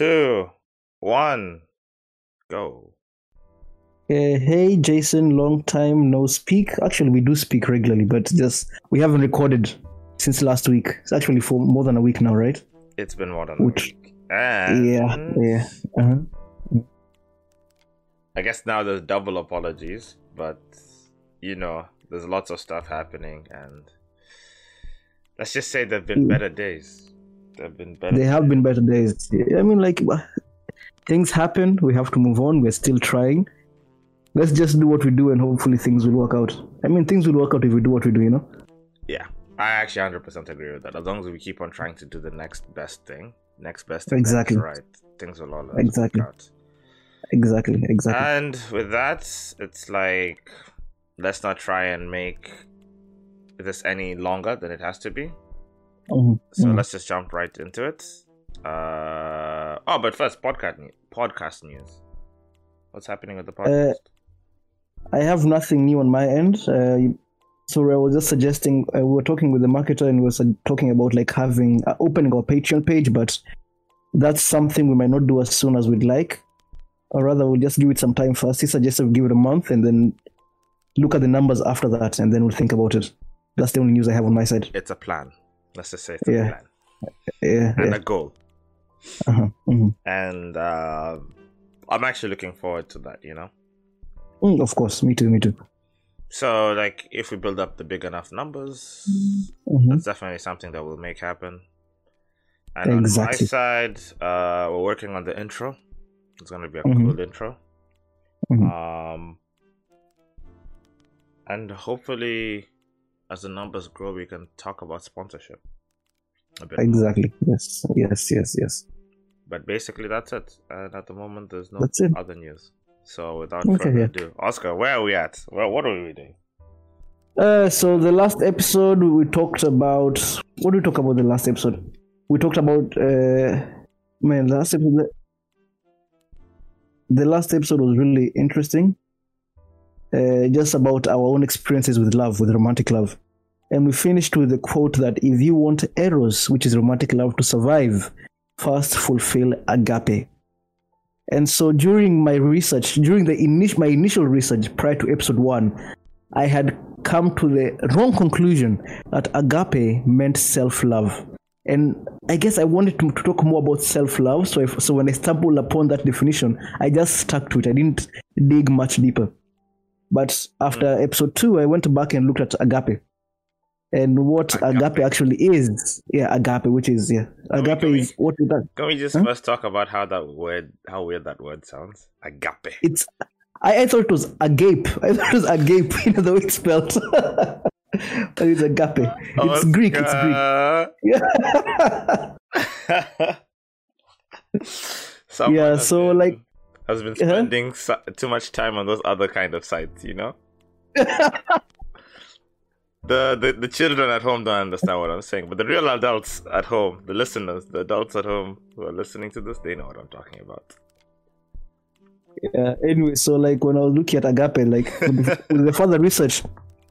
two, one, go. Uh, hey, Jason, long time no speak. Actually, we do speak regularly, but just we haven't recorded since last week. It's actually for more than a week now, right? It's been more than a Which- week. And Yeah, yeah. Uh-huh. I guess now there's double apologies, but you know, there's lots of stuff happening, and let's just say there've been better days. There've been better. There have been better days. I mean, like, things happen. We have to move on. We're still trying. Let's just do what we do, and hopefully things will work out. I mean, things will work out if we do what we do, you know? Yeah, I actually 100% agree with that. As long as we keep on trying to do the next best thing, next best thing, Exactly. right, things will always Exactly. work out. Exactly, exactly. And with that, it's like let's not try and make this any longer than it has to be. Mhm, So mhm. let's just jump right into it. Uh, oh, but first, podcast podcast news. What's happening with the Uh, podcast? I have nothing new on my end. Uh, so I was just suggesting uh, we were talking with the marketer and we were talking about like having uh, opening our Patreon page, but that's something we might not do as soon as we'd like. Or rather, we'll just give it some time first. He suggested we give it a month and then look at the numbers after that, and then we'll think about it. That's the only news I have on my side. it's a plan. Let's just say it's a yeah. plan Yeah, and yeah. a goal. Uh-huh. mhm. And uh, I'm actually looking forward to that. You know. Mm, of course, me too, me too. So, like, if we build up the big enough numbers, Mhm. that's definitely something that we'll make happen. And on Exactly. my side, uh, we're working on the intro. It's gonna be a Mhm. cool intro. Mhm. Um, and hopefully, as the numbers grow, we can talk about sponsorship. Bit more. Exactly. Yes, yes, yes, yes. But basically, that's it. And at the moment, there's no other news. So, without Okay, further yeah. ado, Oscar, where are we at? Well, what are we doing? Uh, so the last episode we talked about what did we talk about the last episode? We talked about uh man last episode the last episode was really interesting. Uh, just about our own experiences with love, with romantic love. And we finished with the quote that if you want eros, which is romantic love, to survive, first fulfill agape. And so during my research, during the initial my initial research prior to episode one, I had come to the wrong conclusion that agape meant self-love. And I guess I wanted to, to talk more about self-love. So so when I stumbled upon that definition, I just stuck to it. I didn't dig much deeper. But after mm. episode two, I went back and looked at agape. And what Agape. agape, actually is, yeah, agape, which is yeah, Can we- agape can we- is what is that? Can we just Huh? first talk about how that word, how weird that word sounds? Agape. It's I, I thought it was agape. I thought it was agape, you know the way it's spelled. but it's agape. It's Greek. It's Greek. Yeah. Yeah, so, like- has been Uh-huh. spending so- too much time on those other kind of sites, you know. The, the the children at home don't understand what I'm saying, but the real adults at home, the listeners, the adults at home who are listening to this, they know what I'm talking about. Yeah. Anyway, so like when I was looking at agape, like with the further research,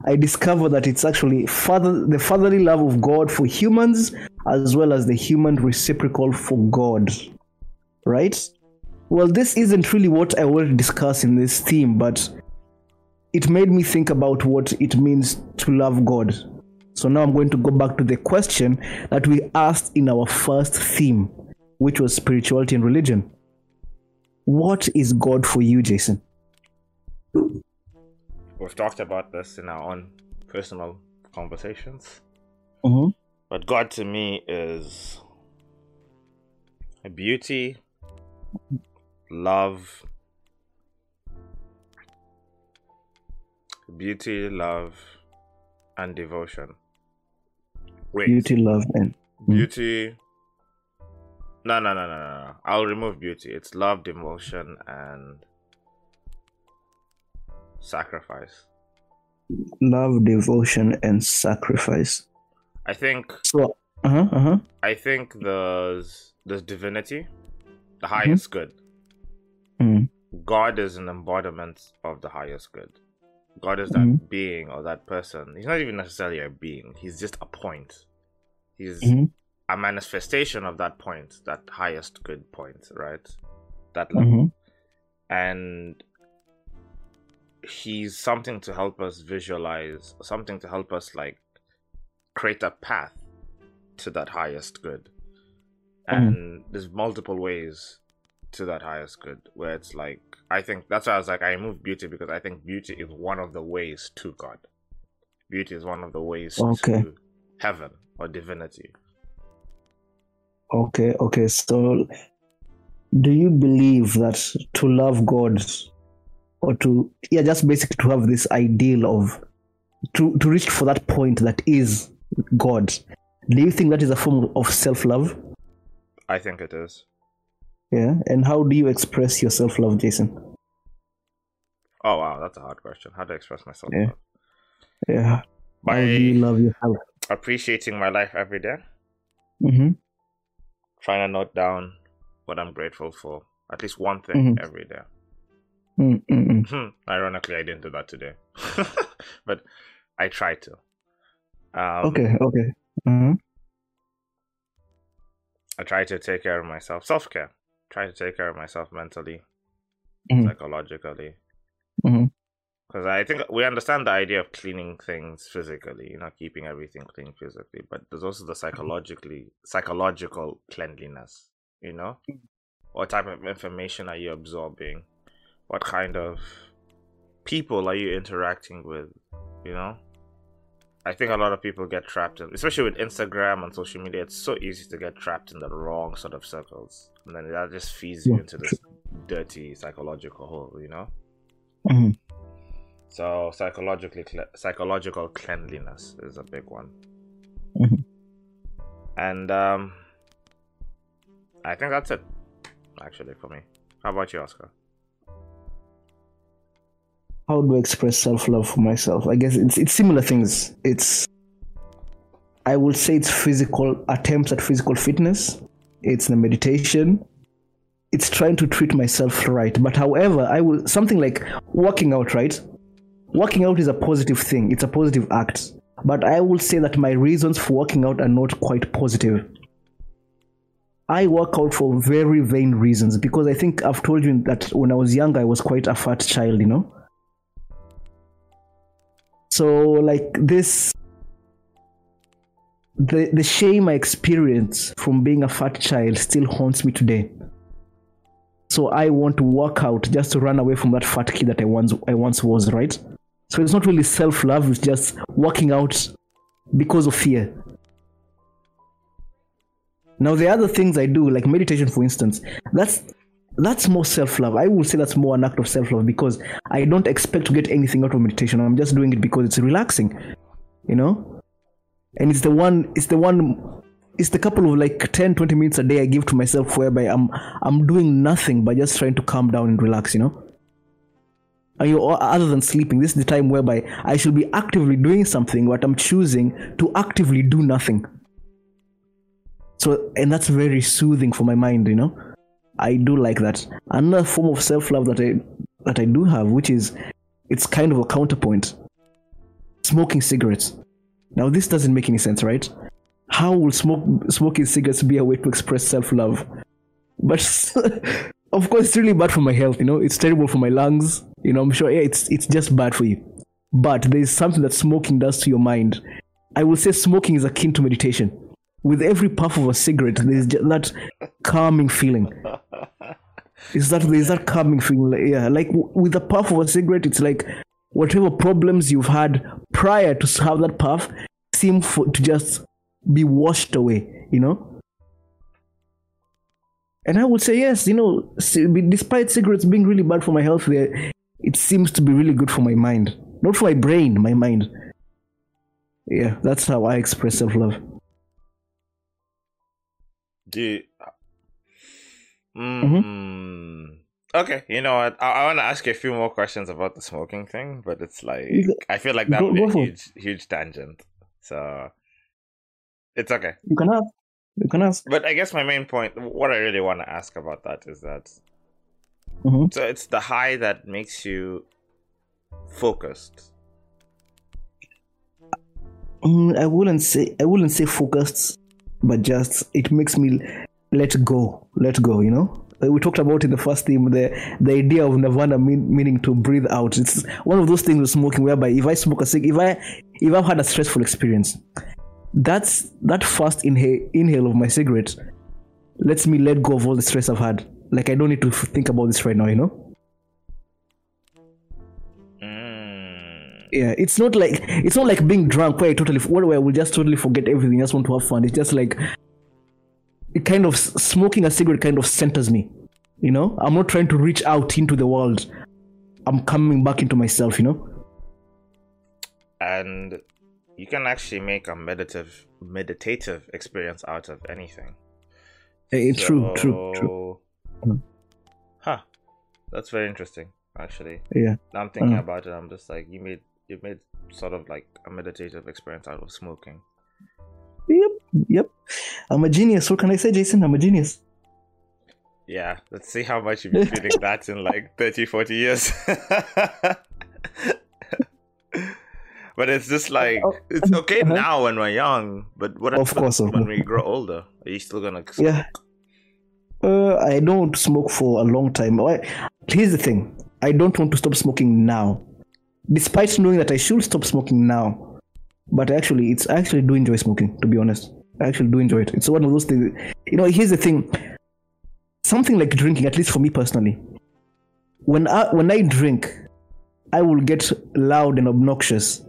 I discovered that it's actually father the fatherly love of God for humans as well as the human reciprocal for God. Right? Well, this isn't really what I want to discuss in this theme, but it made me think about what it means to love God. So now I'm going to go back to the question that we asked in our first theme, which was spirituality and religion. What is God for you, Jason? We've talked about this in our own personal conversations. Mm-hmm. But God to me is a beauty, love, beauty, love, and devotion. Wait, Beauty, love, and beauty. No, no, no, no, no, no. I'll remove beauty. It's love, devotion, and sacrifice. love, devotion, and sacrifice. I think So, uh huh, uh huh. I think there's there's divinity, the highest good. Mm. God is an embodiment of the highest good. God is that Mhm. being or that person. He's not even necessarily a being. He's just a point. He's Mhm. a manifestation of that point, that highest good point, right? That love. hmm And he's something to help us visualize, something to help us like create a path to that highest good. Mhm. And there's multiple ways to that highest good where it's like I think that's why I was like I remove beauty because I think beauty is one of the ways to God. Beauty is one of the ways Okay. to heaven or divinity. Okay, okay. So, do you believe that to love God, or to yeah, just basically to have this ideal of to to reach for that point that is God? Do you think that is a form of self love? I think it is. Yeah. And how do you express your self love, Jason? Oh wow, that's a hard question. How do I express myself? Yeah. Yeah. How do you love yourself? appreciating my life every day. Mm-hmm. trying to note down what I'm grateful for. At least one thing Mhm. every day. Mm-mm. Hmm, Ironically, I didn't do that today, but I try to. Um, Okay. Okay. Mm-hmm. I try to take care of myself. Self care. Try to take care of myself mentally, Mhm. psychologically. Mm-hmm. Because I think we understand the idea of cleaning things physically, you know, keeping everything clean physically, but there's also the mm-hmm. psychologically psychological cleanliness. You know, mm. what type of information are you absorbing? What kind of people are you interacting with? You know, I think a lot of people get trapped in, especially with Instagram and social media. It's so easy to get trapped in the wrong sort of circles, and then that just feeds you into this dirty psychological hole. You know. Mhm. So psychologically, psychological cleanliness is a big one, Mhm. and um, I think that's it, actually, for me. How about you, Oscar? How do I express self love for myself? I guess it's it's similar things. It's I would say it's physical attempts at physical fitness. It's the meditation. It's trying to treat myself right. But however, I will something like working out, right? Working out is a positive thing. It's a positive act. But I will say that my reasons for working out are not quite positive. I work out for very vain reasons because I think I've told you that when I was young, I was quite a fat child, you know? So like this the the shame I experience from being a fat child still haunts me today. So I want to work out just to run away from that fat kid that I once I once was, right? So it's not really self-love, it's just working out because of fear. Now the other things I do, like meditation for instance, that's that's more self-love. I will say that's more an act of self-love because I don't expect to get anything out of meditation. I'm just doing it because it's relaxing, you know. And it's the one, it's the one, it's the couple of like 10, 20 minutes a day I give to myself whereby I'm I'm doing nothing but just trying to calm down and relax, you know. And you other than sleeping, this is the time whereby I should be actively doing something, but I'm choosing to actively do nothing. So, and that's very soothing for my mind, you know. I do like that. Another form of self love that I that I do have, which is it's kind of a counterpoint. Smoking cigarettes. Now this doesn't make any sense, right? How will smoke smoking cigarettes be a way to express self love? But of course it's really bad for my health, you know, it's terrible for my lungs. You know, I'm sure yeah, it's it's just bad for you. But there's something that smoking does to your mind. I will say smoking is akin to meditation. With every puff of a cigarette, there's that calming feeling. Is that there's that calming feeling? Yeah, like with a puff of a cigarette, it's like whatever problems you've had prior to have that puff seem for, to just be washed away. You know. And I would say yes. You know, despite cigarettes being really bad for my health, there it seems to be really good for my mind, not for my brain, my mind. Yeah, that's how I express self love. Do. Mm, Okay, you know what? I, I want to ask you a few more questions about the smoking thing, but it's like I feel like that would be a huge, huge tangent. So it's okay. You can ask. You can ask. But I guess my main point, what I really want to ask about that is that Mhm. so it's the high that makes you focused. Mm, I wouldn't say I wouldn't say focused. But just it makes me let go, let go. You know, we talked about in the first theme the the idea of nirvana mean, meaning to breathe out. It's one of those things with smoking, whereby if I smoke a cig, if I if I've had a stressful experience, that's that first inhale inhale of my cigarette lets me let go of all the stress I've had. Like I don't need to think about this right now. You know. Yeah it's not like it's not like being drunk where i totally where i will just totally forget everything just want to have fun it's just like it kind of smoking a cigarette kind of centers me you know i'm not trying to reach out into the world i'm coming back into myself you know And you can actually make a meditative meditative experience out of anything. Eh, true true true So- Mm. Huh. That's very interesting, actually. yeah I'm thinking Uh. about it. I'm just like you made you made sort of like a meditative experience out of smoking. yep yep i'm a genius what can i say jason i'm a genius Yeah, let's see how much you've been feeling that in like 30, 40 years. but it's just like it's okay Uh-huh. now when we're young, but what Of course, when we grow older? Are you still gonna? Yeah. Uh, I don't smoke for a long time. Here's the thing: I don't want to stop smoking now, despite knowing that I should stop smoking now. But actually, it's I actually do enjoy smoking. To be honest, I actually do enjoy it. It's one of those things. You know, here's the thing: something like drinking, at least for me personally, when I when I drink, I will get loud and obnoxious.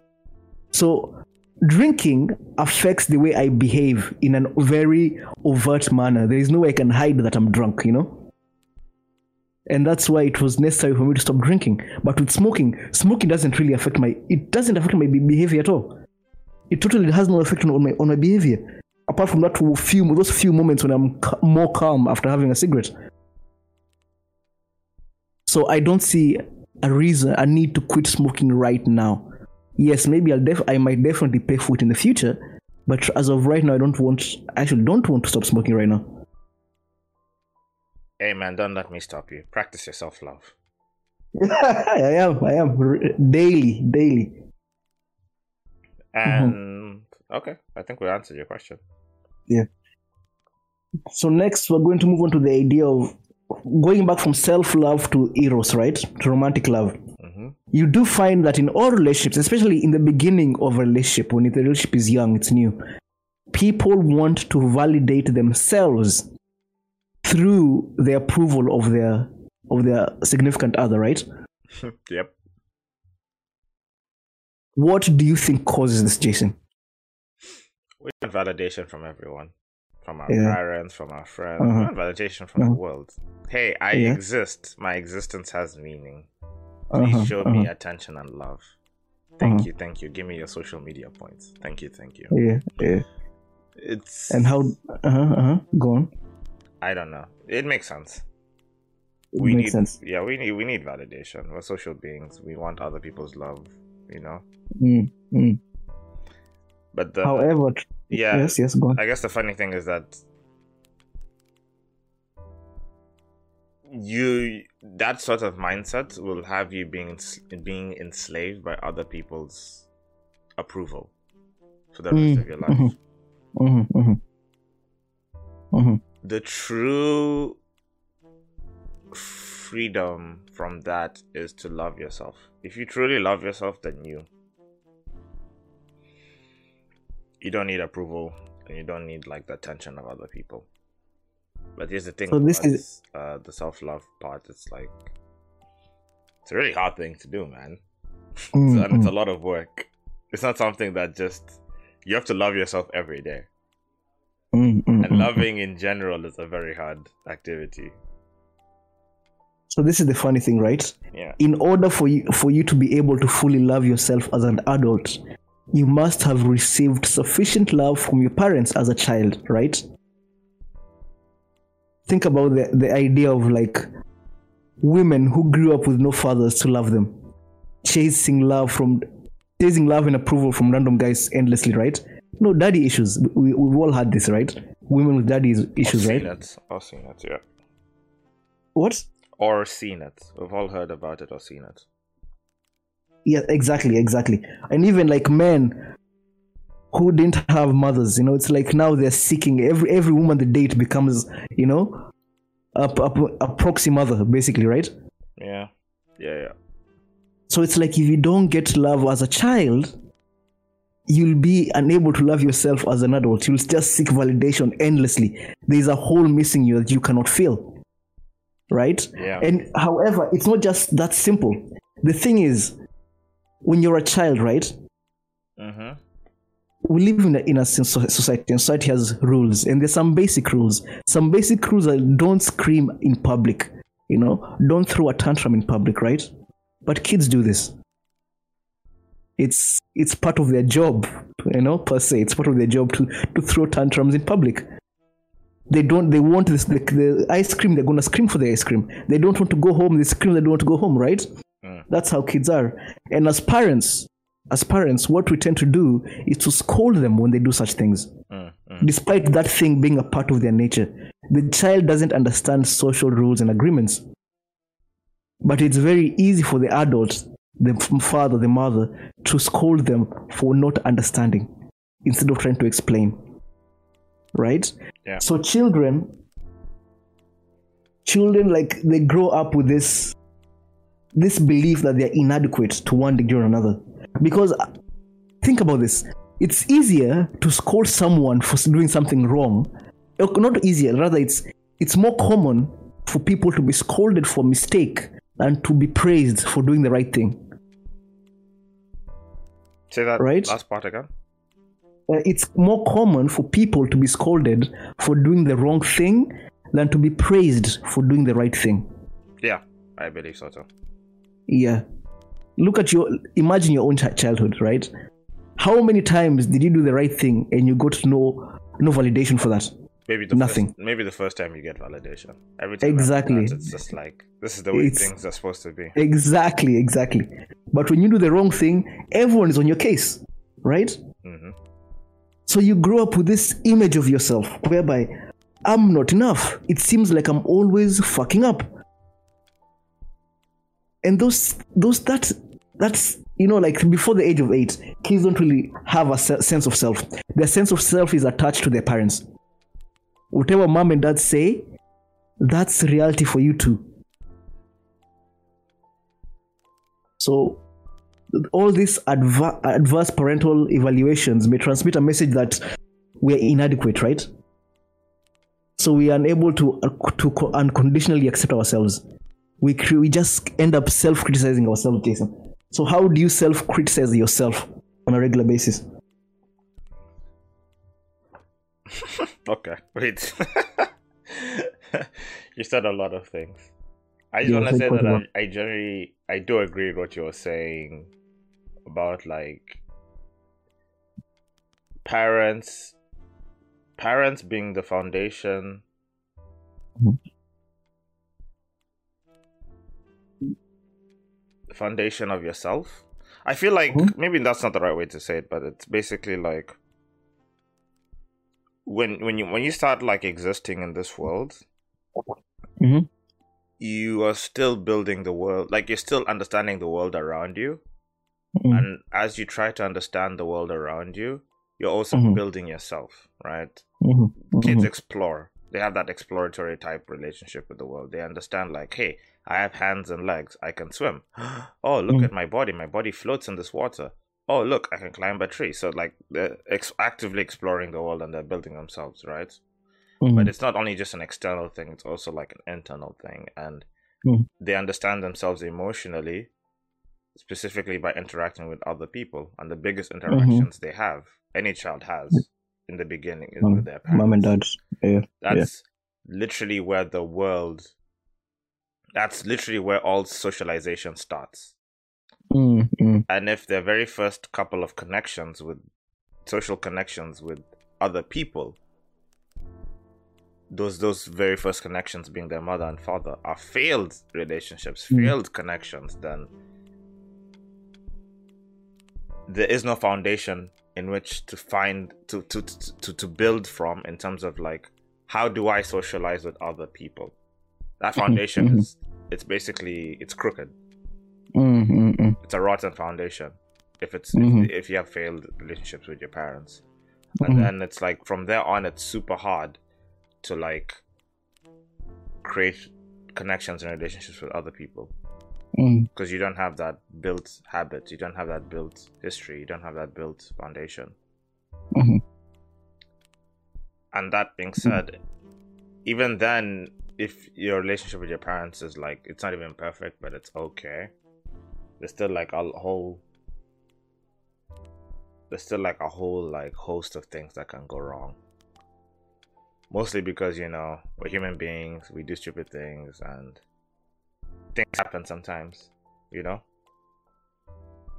So drinking affects the way I behave in a very overt manner. There is no way I can hide that I'm drunk, you know? And that's why it was necessary for me to stop drinking. But with smoking, smoking doesn't really affect my it doesn't affect my behavior at all. It totally has no effect on my on my behavior. Apart from that few those few moments when I'm more calm after having a cigarette. So I don't see a reason, a need to quit smoking right now yes, maybe I'll def- I might definitely pay for it in the future, but as of right now, I don't want, I actually don't want to stop smoking right now. Hey man, don't let me stop you. Practice your self love. I am, I am daily, daily. Mm-hmm. And okay, I think we answered your question. Yeah. So next, we're going to move on to the idea of going back from self-love to eros, right? To romantic love. hmm You do find that in all relationships, especially in the beginning of a relationship, when the relationship is young, it's new, people want to validate themselves through the approval of their of their significant other, right? yep. What do you think causes this, Jason? We want validation from everyone, from our Yeah. parents, from our friends. Uh-huh. We want validation from Uh-huh. the world. Hey, I Yeah. exist. My existence has meaning. Please Uh-huh, show me uh-huh. attention and love. Thank Uh-huh. you, thank you. Give me your social media points. Thank you, thank you. Yeah, yeah. It's And how? Uh huh. Uh huh. Go on. I don't know. It makes sense. It we makes need sense. yeah, we need we need validation. We're social beings. We want other people's love, you know. Mm, mm. But the However, yeah, yes, yes, go on. I guess the funny thing is that you that sort of mindset will have you being being enslaved by other people's approval for the rest Mm, of your life. mhm. Mm-hmm, mm-hmm. Mm-hmm. The true freedom from that is to love yourself. If you truly love yourself, then you you don't need approval and you don't need like the attention of other people. But here's the thing: So this is- uh, the self-love part. It's like it's a really hard thing to do, man. Mm, and it's a mm. lot of work. It's not something that just you have to love yourself every day. Loving in general is a very hard activity. So this is the funny thing, right? Yeah. In order for you for you to be able to fully love yourself as an adult, you must have received sufficient love from your parents as a child, right? Think about the, the idea of like women who grew up with no fathers to love them, chasing love from chasing love and approval from random guys endlessly, right? No daddy issues. We, we've all had this, right? Women with daddy issues, or right? seen it. Or seen it, yeah. What? Or seen it. We've all heard about it or seen it. Yeah, exactly, exactly. And even like men, who didn't have mothers. You know, it's like now they're seeking every every woman they date becomes you know a, a, a proxy mother basically, right? Yeah. Yeah. Yeah. So it's like if you don't get love as a child, you'll be unable to love yourself as an adult. You'll just seek validation endlessly. There's a hole missing you that you cannot fill. Right? Yeah. And however, it's not just that simple. The thing is, when you're a child, right? Mm-hmm. We live in a, in a so- society, and society has rules, and there's some basic rules. Some basic rules are don't scream in public, you know, don't throw a tantrum in public, right? But kids do this it's it's part of their job you know per se. It's part of their job to to throw tantrums in public. They don't they want this the, the ice cream they're gonna scream for the ice cream. They don't want to go home they scream they don't want to go home right? Mm. that's how kids are. And as parents as parents what we tend to do is to scold them when they do such things. Mm. Mm. despite that thing being a part of their nature. The child doesn't understand social rules and agreements. But it's very easy for the adult the father the mother to scold them for not understanding instead of trying to explain. Right? Yeah. so children children like they grow up with this this belief that they're inadequate to one degree or another. Because uh, think about this. It's easier to scold someone for doing something wrong. Not easier rather it's it's more common for people to be scolded for mistake than to be praised for doing the right thing Say that Right? last part again. Uh, it's more common for people to be scolded for doing the wrong thing than to be praised for doing the right thing Yeah, I believe so too. Yeah. Look at your imagine your own chi- childhood, right? How many times did you do the right thing and you got no no validation for that? Maybe the Nothing. First, maybe the first time you get validation. Every time Exactly. that, it's just like this is the way It's- things are supposed to be. Exactly, exactly. But when you do the wrong thing, everyone is on your case, right? hmm So you grow up with this image of yourself whereby I'm not enough. It seems like I'm always fucking up. And those those that that's you know like before the age of 8, kids don't really have a se- sense of self. Their sense of self is attached to their parents. Whatever mom and dad say, that's reality for you too. So all these adva- adverse parental evaluations may transmit a message that we are inadequate, right? So we are unable to uh, to co- unconditionally accept ourselves. We cre- we just end up self criticizing ourselves, Jason. So how do you self criticize yourself on a regular basis? Okay, wait. you said a lot of things. I just Yeah, want to say that. I, I generally I do agree with what you're saying about like parents parents being the foundation Mhm. the foundation of yourself. I feel like Mhm. maybe that's not the right way to say it, but it's basically like when when you when you start like existing in this world, Mhm. you are still building the world, like you're still understanding the world around you, Mm. and as you try to understand the world around you, you're also Mhm. building yourself, right? Mhm. Kids Mhm. explore. They have that exploratory type relationship with the world. They understand like, hey, I have hands and legs. I can swim. oh, look Mm. at my body. My body floats in this water. Oh, look, I can climb a tree. So like they're ex- actively exploring the world and they're building themselves, right? Mhm. But it's not only just an external thing; it's also like an internal thing, and Mm. they understand themselves emotionally, specifically by interacting with other people. And the biggest Mm-hmm. interactions they have, any child has in the beginning, is Mom- with their parents. Mom and dad. Yeah. That's literally where the world. That's literally where all socialization starts. Mm, mm, And if their very first couple of connections with social connections with other people, those those very first connections being their mother and father are failed relationships, Mm. failed connections, then there is no foundation in which to find to to to to build from in terms of like how do I socialize with other people. That foundation mhm. is it's basically it's crooked. Mm, mm, mm. It's a rotten foundation. if it's Mhm. if, if you have failed relationships with your parents and Mhm. then it's like from there on it's super hard to like create connections and relationships with other people Mm. because you don't have that built habit you don't have that built history you don't have that built foundation Mhm. and that being said even then if your relationship with your parents is like it's not even perfect but it's okay there's still like a whole there's still like a whole like host of things that can go wrong mostly because you know we're human beings we do stupid things and things happen sometimes you know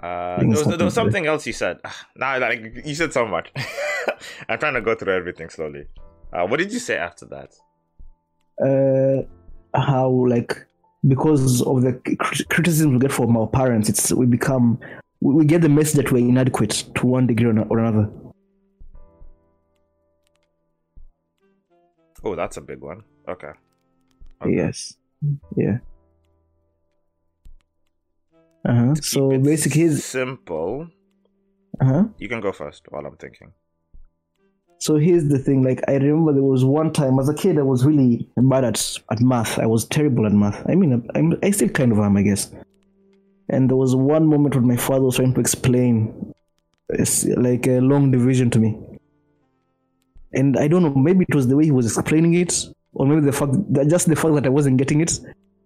uh, there was, there was something else you said. Now, like you said so much. I'm trying to go through everything slowly. Uh, what did you say after that? uh, how like because of the crit- criticism we get from our parents, it's we become we get the message that we're inadequate to one degree or or another. Oh, that's a big one. Okay. Okay. Yes. Yeah. Uh huh. So basically, his simple. uh huh. You can go first while I'm thinking. So here's the thing. Like I remember there was one time as a kid I was really bad at at math. I was terrible at math. I mean, I'm, I still kind of am, I guess. And there was one moment when my father was trying to explain, it's like a long division to me. And I don't know, maybe it was the way he was explaining it, or maybe the fact that just the fact that I wasn't getting it.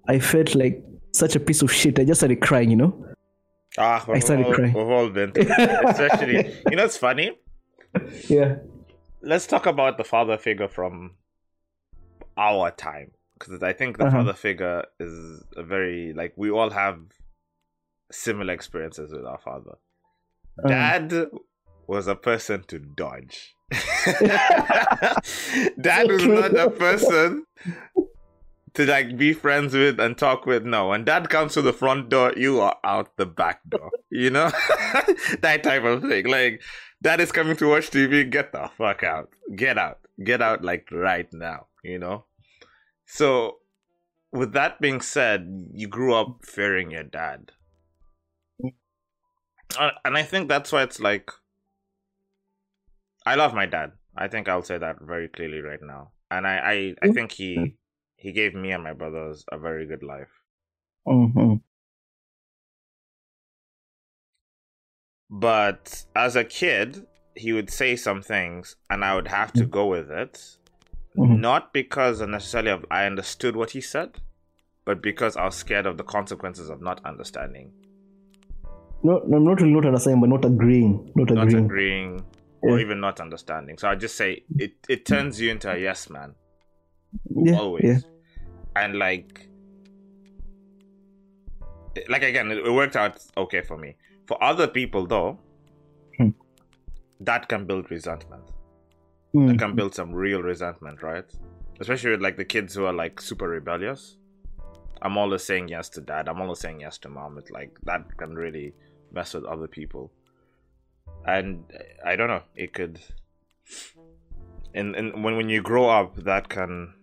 I felt like such a piece of shit. I just started crying, you know. Ah, we've, started all, crying. we've all been. Especially, you know, it's funny. Yeah. Let's talk about the father figure from our time. Because I think the Uh-huh. father figure is a very, like, we all have similar experiences with our father. Um, Dad was a person to dodge. Dad was not a person to like be friends with and talk with. No, when dad comes to the front door, you are out the back door. You know that type of thing. Like dad is coming to watch TV. Get the fuck out. Get out. Get out. Like right now. You know. So, with that being said, you grew up fearing your dad. And I think that's why it's like I love my dad. I think I'll say that very clearly right now. And I I, I think he he gave me and my brothers a very good life. mhm. But as a kid, he would say some things and I would have to go with it. Mhm. Not because necessarily of I understood what he said, but because I was scared of the consequences of not understanding. No, no, not really not understanding, but not agreeing. Not Not agreeing. agreeing or even not understanding. So I just say it it turns you into a yes man. Yeah, always yeah. and like like again it worked out okay for me for other people though Hmm. that can build resentment. Mm. that can build some real resentment right? Especially with like the kids who are like super rebellious. I'm always saying yes to dad. I'm always saying yes to mom. It's like that can really mess with other people. And i don't know. It could and in when when you grow up that can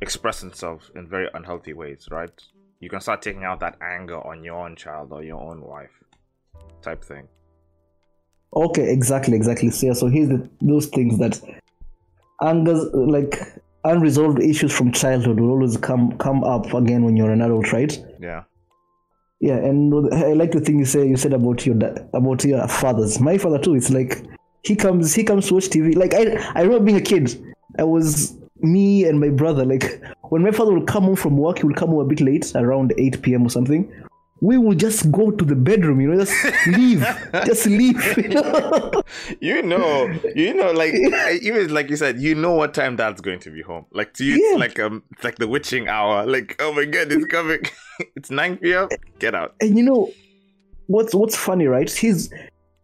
express itself in very unhealthy ways right? You can start taking out that anger on your own child or your own wife type thing Okay, exactly, exactly. So, yeah, so here's the, those things that angers, like unresolved issues from childhood, will always come come up again when you're an adult, right? yeah Yeah, and I like the thing you say you said about your about your fathers. My father too. It's like he comes he comes to watch TV. Like I I remember being a kid. I was me and my brother. Like when my father would come home from work, he would come home a bit late, around eight p.m. or something. We will just go to the bedroom, you know, just leave, just leave. You know? you know you know like even like you said you know what time dad's going to be home. Like to you Yeah. it's like um it's like the witching hour. Like oh my god it's coming. It's 9 p.m get out. And you know what's what's funny right? He's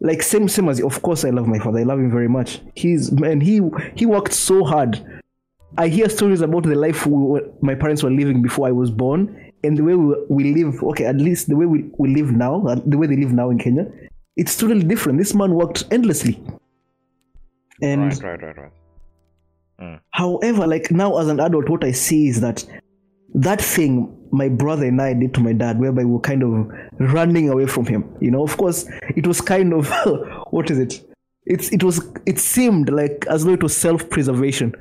like same same as of course i love my father. I love him very much. He's man he he worked so hard. I hear stories about the life we were, my parents were living before i was born and the way we, we live okay at least the way we, we live now uh, the way they live now in kenya it's totally different this man worked endlessly and right right right right However, like now as an adult, what I see is that that thing my brother and I did to my dad, whereby we were kind of running away from him. You know, of course, it was kind of what is it? It's it was it seemed like as though it was self-preservation,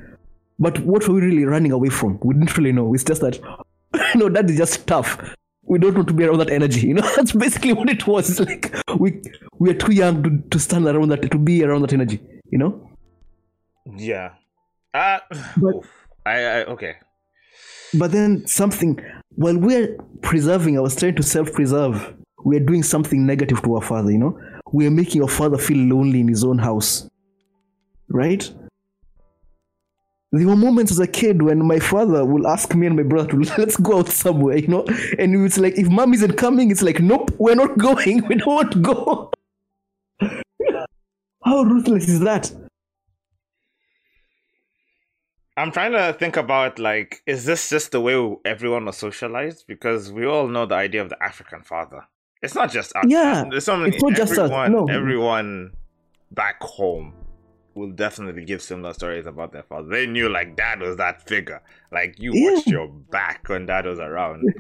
but what were we really running away from? We didn't really know. It's just that know that is just tough. We don't want to be around that energy. You know, that's basically what it was. It's like we we are too young to, to stand around that to be around that energy. You know. Yeah. Uh, But- I, I okay. But then something, while we're preserving, I was trying to self preserve, we're doing something negative to our father, you know? We're making our father feel lonely in his own house. Right? There were moments as a kid when my father will ask me and my brother to let's go out somewhere, you know? And it's like, if mom isn't coming, it's like, nope, we're not going. We don't want to go. How ruthless is that? I'm trying to think about like, is this just the way everyone was socialized? Because we all know the idea of the African father. It's not just us. Yeah, There's so many. it's not just us, everyone, no. everyone back home will definitely give similar stories about their father. They knew like dad was that figure. Like you Yeah. watched your back when dad was around.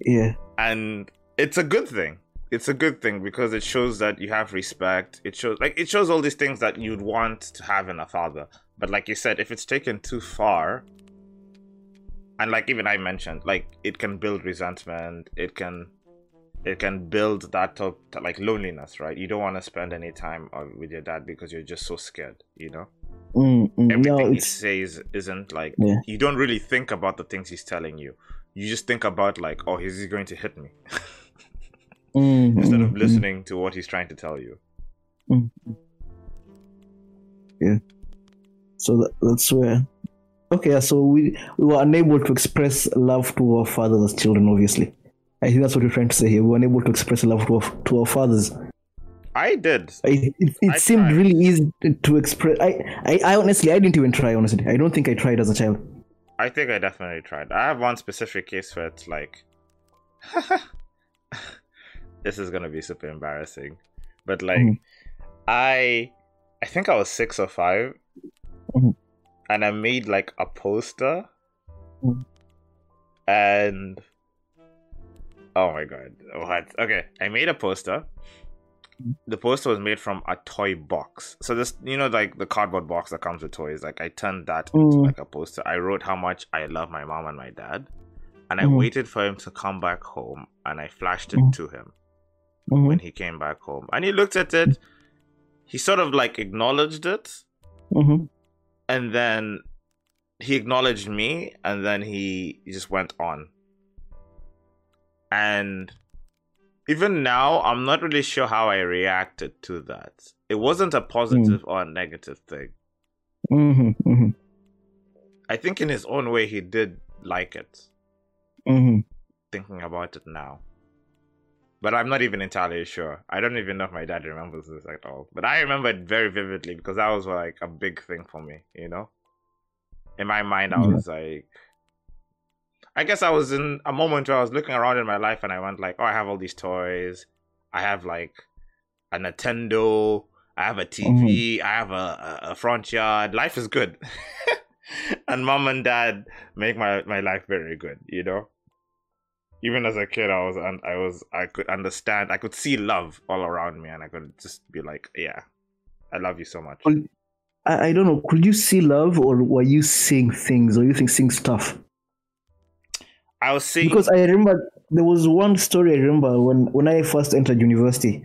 Yeah. and it's a good thing it's a good thing because it shows that you have respect it shows like it shows all these things that you'd want to have in a father but like you said if it's taken too far and like even i mentioned like it can build resentment it can it can build that top, like loneliness right you don't want to spend any time uh, with your dad because you're just so scared you know Mm, mm, everything no, he says isn't like Yeah. you don't really think about the things he's telling you you just think about like oh is he going to hit me mm, instead of mm. listening to what he's trying to tell you Yeah. So that, that's where. Okay, so we we were unable to express love to our fathers as children. Obviously, I think that's what you're trying to say here. We were unable to express love to our, to our fathers. i did I, it it I seemed tried. really easy to express. I, I I honestly I didn't even try. Honestly, I don't think I tried as a child. i think i definitely tried i have one specific case where it's like this is gonna be super embarrassing but like Mhm. i i think i was six or 5 Mhm. and i made like a poster Mhm. and oh my god. What? Okay i made a poster. The poster was made from a toy box. So this you know like the cardboard box that comes with toys like i turned that into Mm. like a poster. I wrote how much i love my mom and my dad and i Mhm. waited for him to come back home and i flashed it Mhm. to him Mhm, when he came back home. And he looked at it. He sort of like acknowledged it. Mhm, and then he acknowledged me and then he, he just went on and even now i'm not really sure how i reacted to that. It wasn't a positive or a negative thing. Mhm, mhm, i think in his own way he did like it. Mhm. thinking about it now. But i'm not even entirely sure. I don't even know if my dad remembers this at all. But i remember it very vividly because that was like a big thing for me you know? In my mind i Yeah. was like i guess i was in a moment where i was looking around in my life and i went like oh i have all these toys. I have like a nintendo. I have a tv mm-hmm. i have a, a, front yard. Life is good. And mom and dad make my, my life very good you know? Even as a kid, I was and I was I could understand, I could see love all around me, and I could just be like, yeah, I love you so much. I, I don't know. Could you see love, or were you seeing things, or you think seeing stuff? I was seeing Because I remember there was one story I remember when when I first entered university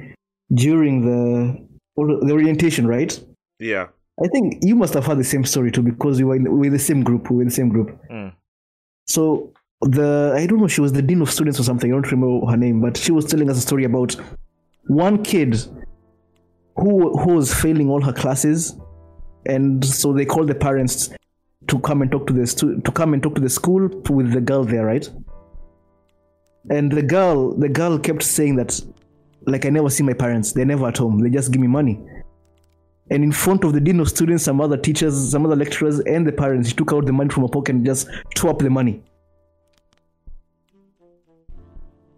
during the the orientation, right? yeah, I think you must have had the same story too because we were in, we were the same group. We were in the same group. Mm. So the I don't know. She was the dean of students or something. I don't remember her name, but she was telling us a story about one kid who who was failing all her classes, and so they called the parents to come and talk to the stu- to come and talk to the school with the girl there, right? And the girl, the girl kept saying that, like, I never see my parents. They're never at home. They just give me money. And in front of the dean of students, some other teachers, some other lecturers, and the parents, he took out the money from her pocket and just tore up the money.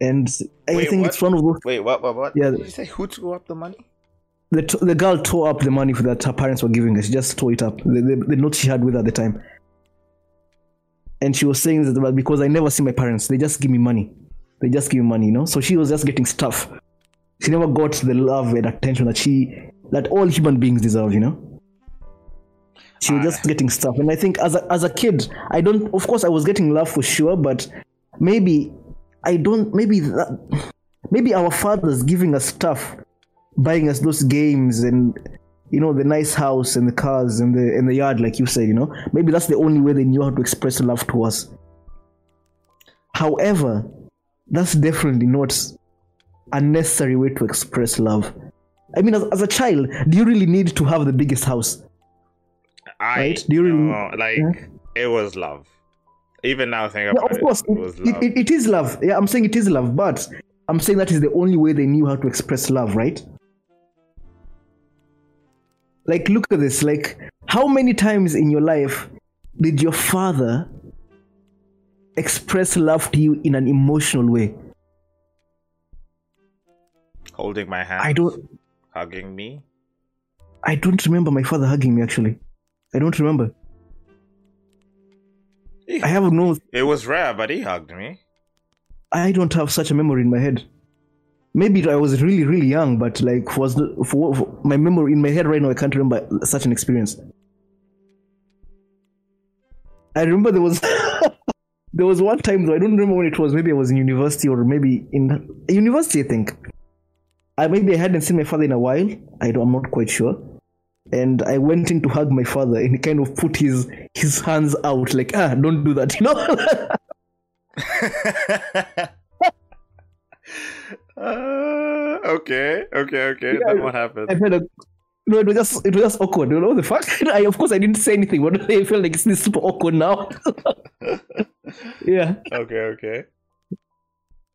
And I Wait, think what? it's one of those. Wait, what? What? What? Yeah. Did you say who threw up the money? The, t- the girl tore up the money that her parents were giving her. She just tore it up. The, the, the note she had with her at the time. and she was saying that well, because I never see my parents, they just give me money. They just give me money, you know. So she was just getting stuff. She never got the love and attention that she that all human beings deserve, you know. She was just getting stuff, and I think as a as a kid, I don't. Of course, I was getting love for sure, but maybe I don't. Maybe that. Maybe our fathers giving us stuff, buying us those games and you know the nice house and the cars and the and the yard, like you said. You know, maybe that's the only way they knew how to express love to us. However, that's definitely not a necessary way to express love. I mean, as, as a child, do you really need to have the biggest house? I Right? Do you really- no, like Yeah. it was love. Even now, think Yeah, about of course, it was it, it, it is love. Yeah, I'm saying it is love, but I'm saying that is the only way they knew how to express love, right? Like, look at this. Like, how many times in your life did your father express love to you in an emotional way? Holding my hand, I don't. hugging me. I don't remember my father hugging me. Actually, I don't remember. I have no. It was rare, but he hugged me. I don't have such a memory in my head. Maybe I was really, really young, but like was the, for, for my memory in my head right now, I can't remember such an experience. I remember there was there was one time though I don't remember when it was. Maybe I was in university or maybe in university. I think. I maybe I hadn't seen my father in a while. I I'm not quite sure. And I went in to hug my father, and he kind of put his his hands out, like ah, don't do that, you know. okay, okay, okay. Yeah, then what happened? I felt like no, it was just it was just awkward. You know what the fuck? I of course I didn't say anything, but I felt like it's super awkward now. yeah, okay, okay.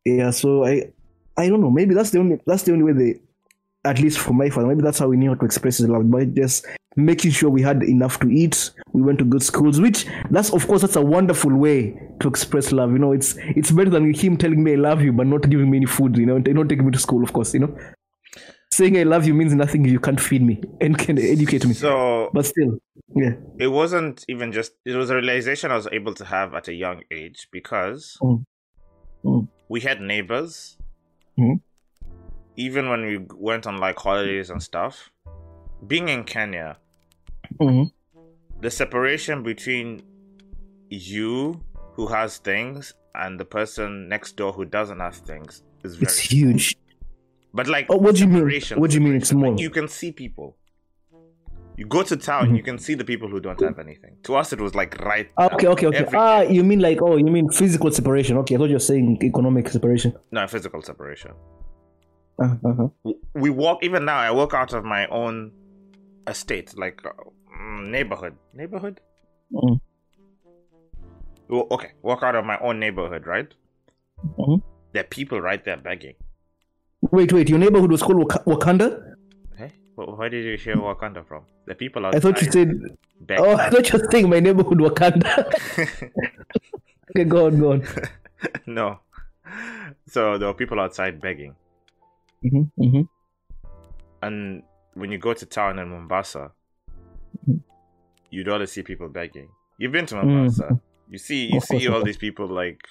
yeah. So I I don't know. Maybe that's the only that's the only way they, at least for my father, maybe that's how we knew how to express his love by just making sure we had enough to eat. We went to good schools, which that's of course that's a wonderful way to express love. You know, it's it's better than him telling me I love you but not giving me any food. You know, and not taking me to school. Of course, you know. Saying I love you means nothing if you can't feed me and can educate me. So But still, yeah. it wasn't even just it was a realization I was able to have at a young age because Mm. Mm. we had neighbors. Mhm. Even when we went on like holidays and stuff, being in Kenya, hmm the separation between you who has things and the person next door who doesn't have things is very It's huge. But like, Oh, what do you mean? What do you mean it's separation. Like, you can see people. You go to town, Mhm. you can see the people who don't have anything. To us, it was like right. Ah, Okay, okay, okay. Ah, you mean like oh, you mean physical separation? Okay, I thought you were saying economic separation. no physical separation. Uh-huh. We walk. Even now, I walk out of my own estate, like uh, mm, neighborhood. Neighborhood. Mm. Well, okay, walk out of my own neighborhood, right? Mhm. There are people right there begging. Wait, wait. Your neighborhood was called Wak- Wakanda. Hey, wh- where did you hear Wakanda from? The people outside I thought you said. begging. Oh, I thought you were saying my neighborhood Wakanda. okay, go on, go on. no. So there were people outside begging. Hmm hmm And when you go to town in Mombasa, Mhm. you'd always see people begging. You've been to Mombasa. You see you Of see all these people like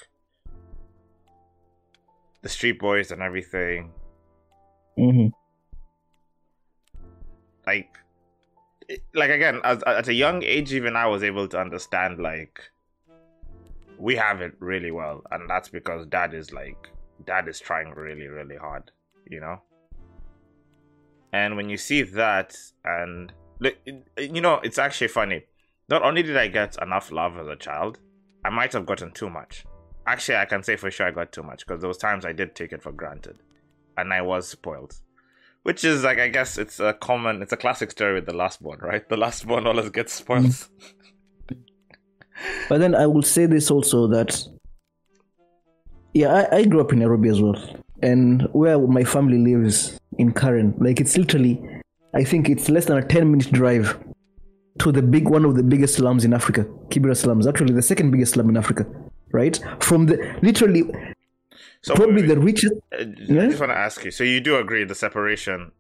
the street boys and everything. hmm Like it- like again, as, at a young age even I was able to understand like we have it really well and that's because dad is like dad is trying really really hard, you know? And when you see that, and you know, it's actually funny. Not only did I get enough love as a child, I might have gotten too much. Actually, I can say for sure I got too much because those times I did take it for granted, and I was spoiled. Which is like, I guess it's a common, it's a classic story with the last one, right? The last one always gets spoiled. Mm. But then I will say this also that, yeah, I, I grew up in Nairobi as well, and where my family lives in Karen, like it's literally, I think it's less than a ten minute drive to the big one of the biggest slums in Africa, Kibera slums. Actually, the second biggest slum in Africa, right? From the literally so probably wait, the richest. uh, I just want to ask you. So you do agree the separation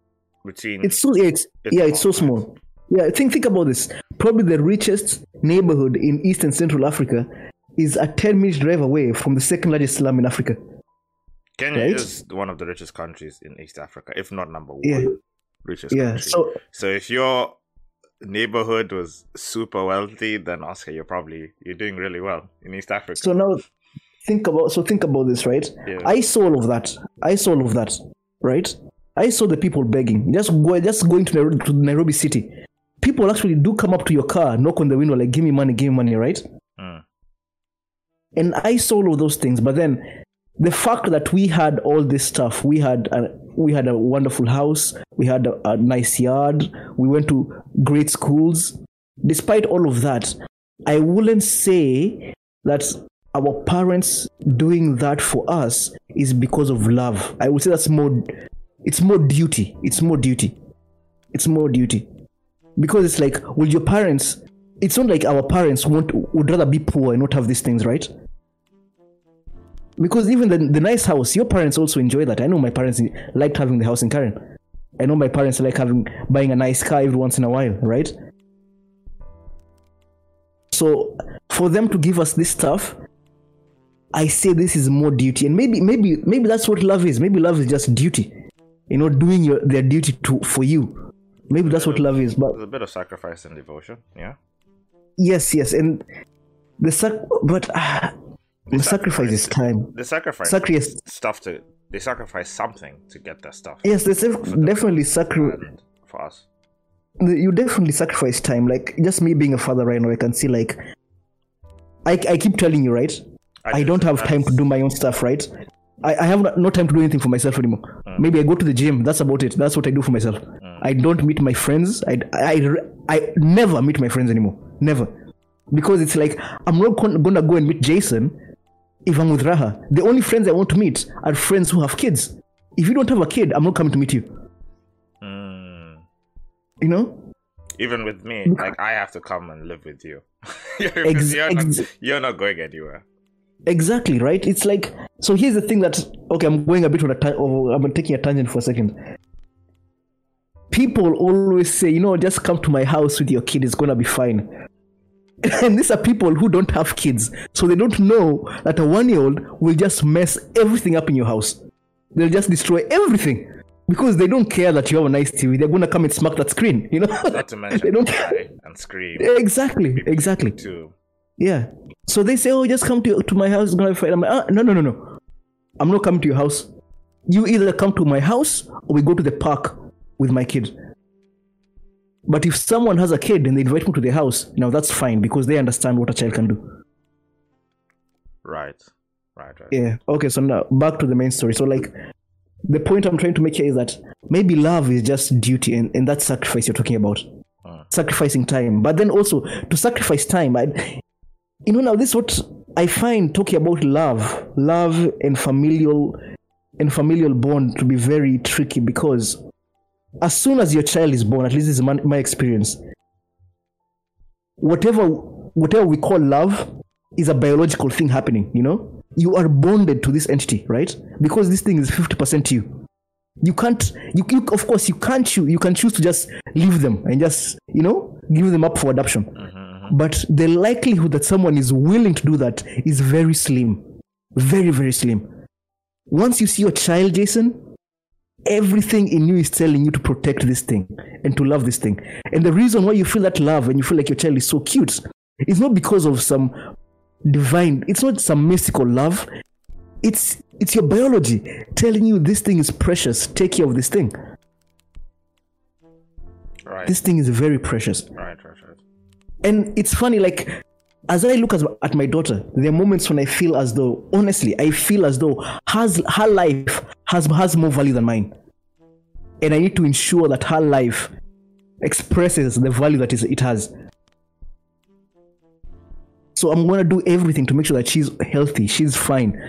between It's so yeah, it's, It's yeah, it's so small. small. Yeah, think think about this. Probably the richest neighborhood in East and Central Africa is a 10 minute drive away from the second largest slum in Africa. Kenya Right? is one of the richest countries in East Africa, if not number one Yeah. richest Yeah. country. So So if your neighborhood was super wealthy, then Oscar, you're probably you're doing really well in East Africa. so now think about so think about this, right? Yeah. I saw all of that. I saw all of that, right? I saw the people begging. Just go just going to Nairobi, to Nairobi city. People actually do come up to your car, knock on the window, like give me money, give me money, right? Mm. and I saw all of those things. But then the fact that we had all this stuff, we had a, we had a wonderful house, we had a, a nice yard, we went to great schools. Despite all of that, I wouldn't say that our parents doing that for us is because of love. I would say that's more. It's more duty. It's more duty. It's more duty because it's like, will your parents? It's not like our parents want would rather be poor and not have these things, right? Because even the, the nice house, your parents also enjoy that. I know my parents liked having the house in Karen. I know my parents like having buying a nice car every once in a while, right? So for them to give us this stuff, I say this is more duty, and maybe maybe maybe that's what love is. Maybe love is just duty, you know, doing your their duty to for you. Maybe that's what love is. But There's a bit of sacrifice and devotion, yeah. yes, yes, and the sac, but uh, the sacrifice is time. They sacrifice Sacrifice, stuff to they sacrifice something to get their stuff. yes, def- definitely sacrifice. For us. you definitely sacrifice time. Like just me being a father right now, I can see like I, I keep telling you, right? I, just- don't have time to do my own stuff, right? I, I have no- no time to do anything for myself anymore. Mm. Maybe I go to the gym. That's about it. That's what I do for myself. Mm. I don't meet my friends. I, I, I never meet my friends anymore. Never. Because it's like, I'm not gonna go and meet Jason if I'm with Raha. The only friends I want to meet are friends who have kids. If you don't have a kid, I'm not coming to meet you. Mm. You know? Even with me, like I have to come and live with you. you're, Ex- you're, not, ex- you're not going anywhere. Exactly right. It's like so. Here's the thing that okay, I'm going a bit on a ta- oh, I'm taking a tangent for a second. People always say, you know, just come to my house with your kid; it's gonna be fine. And these are people who don't have kids, so they don't know that a one-year-old will just mess everything up in your house. They'll just destroy everything because they don't care that you have a nice TV. They're gonna come and smack that screen, you know. Not to they mention don't. cry and scream Exactly. Exactly. too. Yeah. So they say, "Oh, just come to to my house. Gonna fine." I'm like, ah, "No, no, no, no. I'm not coming to your house. You either come to my house or we go to the park with my kid." But if someone has a kid and they invite me to their house, now that's fine because they understand what a child can do. Right. Right, right. Yeah. Okay. So now back to the main story. So like, the point I'm trying to make here is that maybe love is just duty and, and that sacrifice you're talking about, hmm. sacrificing time. But then also to sacrifice time, I, you know, now this is what I find talking about love, love and familial and familial bond to be very tricky because as soon as your child is born, at least this is my, my experience, whatever whatever we call love is a biological thing happening, you know? You are bonded to this entity, right? Because this thing is 50% you. You can't you, you of course you can't choose you can choose to just leave them and just, you know, give them up for adoption. Mm-hmm, mm-hmm. But the likelihood that someone is willing to do that is very slim. Very, very slim. Once you see your child, Jason, everything in you is telling you to protect this thing and to love this thing. And the reason why you feel that love and you feel like your child is so cute is not because of some divine, it's not some mystical love. It's it's your biology telling you this thing is precious. Take care of this thing. Right. This thing is very precious. right, right, right. And it's funny, like as I look at, at my daughter, there are moments when I feel as though, honestly, I feel as though has her life has has more value than mine, and I need to ensure that her life expresses the value that is, it has. So I'm gonna do everything to make sure that she's healthy, she's fine.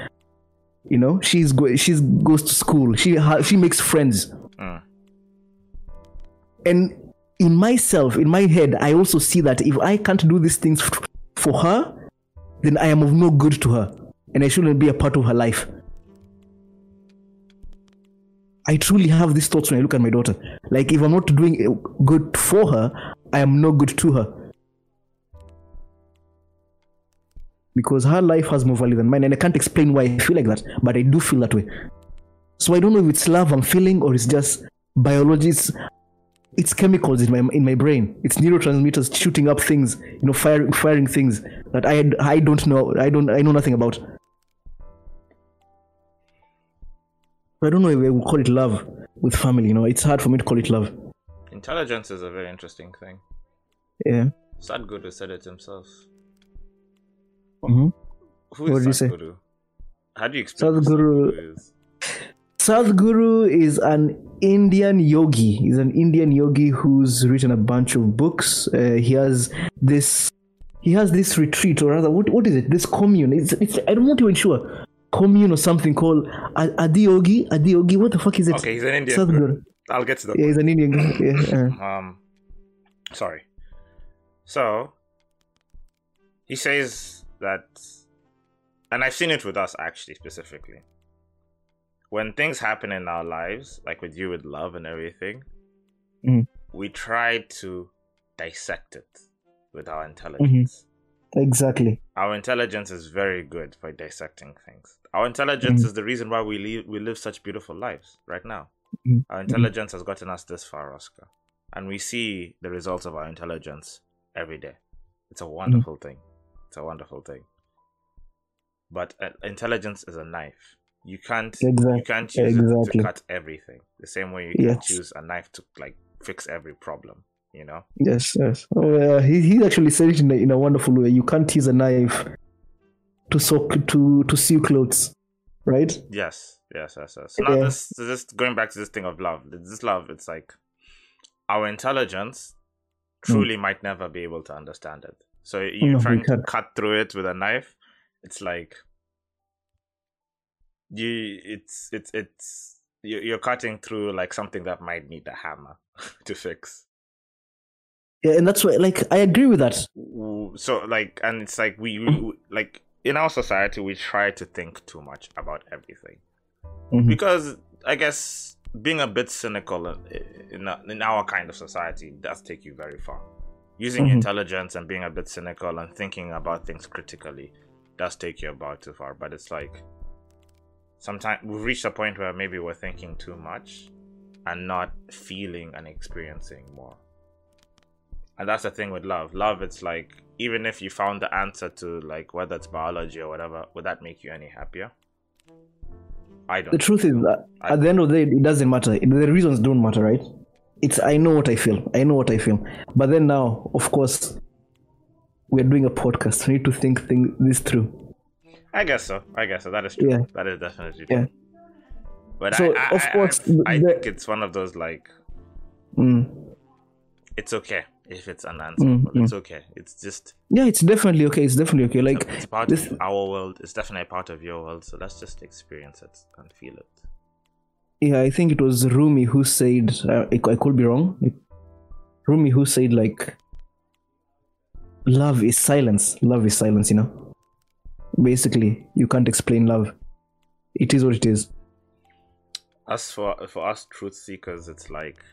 You know, she's go- she's goes to school, she ha- she makes friends, Mm. and in myself, in my head, I also see that if I can't do these things f- for her, then I am of no good to her, and I shouldn't be a part of her life. I truly have these thoughts when I look at my daughter. Like, if I'm not doing good for her, I am no good to her. because her life has more value than mine, and I can't explain why I feel like that, but I do feel that way. So I don't know if it's love I'm feeling or it's just biology. It's, chemicals in my in my brain. It's neurotransmitters shooting up things, you know, firing firing things that I I don't know. I don't I know nothing about. I don't know if I would call it love with family. You know, it's hard for me to call it love. Intelligence is a very interesting thing. Yeah. Sadhguru said it himself. hmm Who is What did you say? Sadhguru? How do you explain Sadhguru- Sadhguru is? Sadhguru is an Indian yogi. He's an Indian yogi who's written a bunch of books. Uh, he has this. He has this retreat, or rather, what, what is it? This commune. It's, it's I'm not even sure. Commune or something called Adiyogi. Adiyogi. What the fuck is it? Okay, he's an Indian. Sadhguru. I'll get to that. Yeah, he's an Indian. Yeah, uh, Um, sorry. So he says that, and I've seen it with us actually specifically. When things happen in our lives, like with you with love and everything, Mhm. we try to dissect it with our intelligence. exactly. Our intelligence is very good for dissecting things. Our intelligence Mhm. is the reason why we live we live such beautiful lives right now. Mhm. Our intelligence has gotten us this far, Oscar, and we see the results of our intelligence every day. It's a wonderful thing. It's a wonderful thing. But uh, intelligence is a knife. You can't you can't use it exactly. to cut everything. The same way you can't Yes. use a knife to like fix every problem. You know. Yes, yes. Oh, yeah. He he actually said it in a, in a wonderful way. You can't use a knife to soak to to sew clothes, right? Yes, yes, yes, yes. So now Yeah. this, this going back to this thing of love. This love, it's like our intelligence truly might never be able to understand it. So you Hmm. No, trying to cut through it with a knife, it's like you. It's it's it's you- you're cutting through like something that might need a hammer to fix. Yeah, and that's why, like, I agree with that. So like, and it's like we, we like in our society we try to think too much about everything. Mhm. because I guess being a bit cynical in, in, in our kind of society does take you very far. Using Mhm. intelligence and being a bit cynical and thinking about things critically does take you about too far. But it's like sometimes we've reached a point where maybe we're thinking too much and not feeling and experiencing more. And that's the thing with love. Love, it's like even if you found the answer to like whether it's biology or whatever, would that make you any happier? I don't. The truth is that at the end of the day, it doesn't matter. The reasons don't matter, right? It's I know what I feel. I know what I feel. But then now, of course, we're doing a podcast. We need to think thing, this through. I guess so. I guess so. That is true. Yeah. That is definitely true. Yeah. But So, I, I, of course, I, I the- think it's one of those like Mm. it's okay if it's unanswerable. Mm, It's okay. It's just Yeah, it's definitely okay. It's definitely okay. Like it's part this, of our world. It's definitely a part of your world. So let's just experience it and feel it. yeah, I think it was Rumi who said. Uh, I could be wrong. Rumi who said like, love is silence. Love is silence. You know. Basically, you can't explain love. It is what it is. As for for us truth seekers, it's like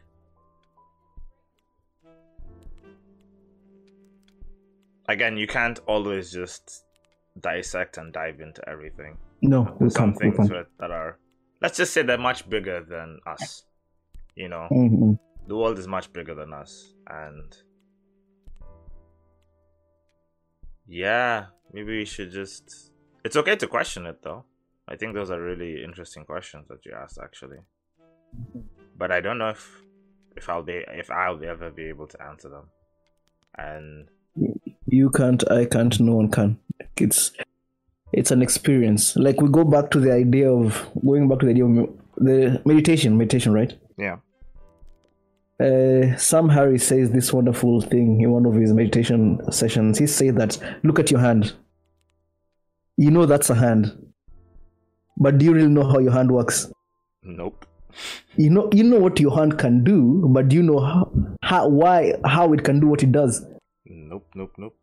again, you can't always just dissect and dive into everything. No, we Some can't. Things can't. that- that are, let's just say, they're much bigger than us. You know, Mhm. the world is much bigger than us, and yeah, maybe we should just. It's okay to question it, though. I think those are really interesting questions that you asked, actually. But I don't know if if I'll be if I'll be ever be able to answer them. And You can't. I can't. No one can. It's it's an experience. Like we go back to the idea of going back to the idea of the meditation. Meditation, right? yeah, uh, Sam Harris says this wonderful thing in one of his meditation sessions. He said that look at your hand. You know that's a hand, but do you really know how your hand works? nope. You know, you know what your hand can do, but do you know how, how why how it can do what it does? Nope, nope, nope.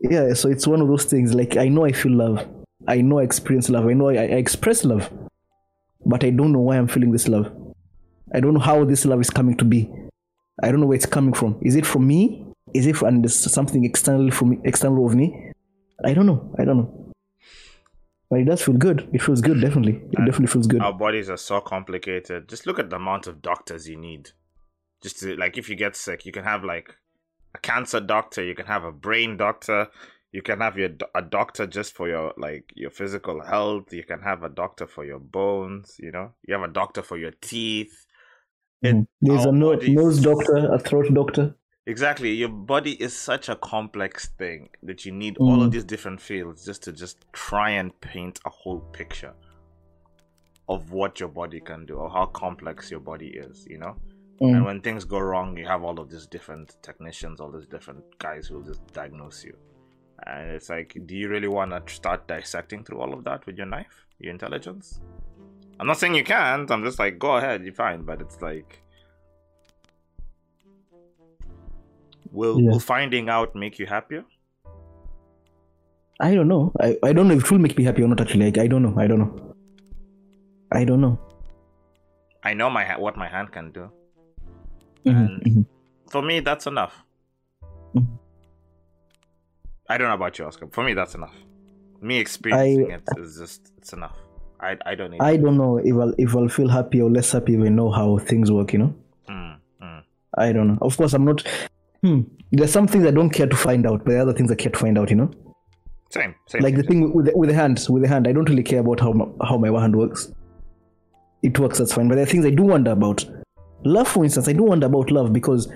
Yeah, so it's one of those things. Like I know I feel love, I know I experience love, I know I, I express love, but I don't know why I'm feeling this love. I don't know how this love is coming to be. I don't know where it's coming from. Is it from me? Is it from something externally from me, external of me, I don't know. I don't know. But it does feel good. It feels good, definitely. It And definitely feels good. Our bodies are so complicated. Just look at the amount of doctors you need. Just to, like if you get sick, you can have like a cancer doctor, you can have a brain doctor, you can have your a doctor just for your like your physical health, you can have a doctor for your bones, you know. You have a doctor for your teeth. It- Mhm. There's a no- nose doctor, a throat doctor. Exactly. Your body is such a complex thing that you need all of Mm. these different fields just to just try and paint a whole picture of what your body can do or how complex your body is, you know? Mm. And when things go wrong, you have all of these different technicians, all these different guys who will just diagnose you. And it's like, do you really want to start dissecting through all of that with your knife, your intelligence? I'm not saying you can't. I'm just like, go ahead, you're fine. But it's like, will Yeah. will finding out make you happier? I don't know. I, I don't know if it will make me happy or not. Actually, like, I don't know. I don't know. I don't know. I know my ha- what my hand can do. Mhm, And- mhm. For me, that's enough. Mhm. I don't know about you, Oscar. For me, that's enough. Me experiencing it is just it's enough. I I don't. I don't know if I'll if I'll feel happy or less happy if I know how things work. You know. Mm, mm. I don't know. Of course, I'm not. Hmm. There's some things I don't care to find out, but there are other things I care to find out. You know, Same, same. like the thing. with the, with the hands. With the hand, I don't really care about how my, how my hand works. It works, that's fine. But there are things I do wonder about. Love, for instance, I do wonder about love because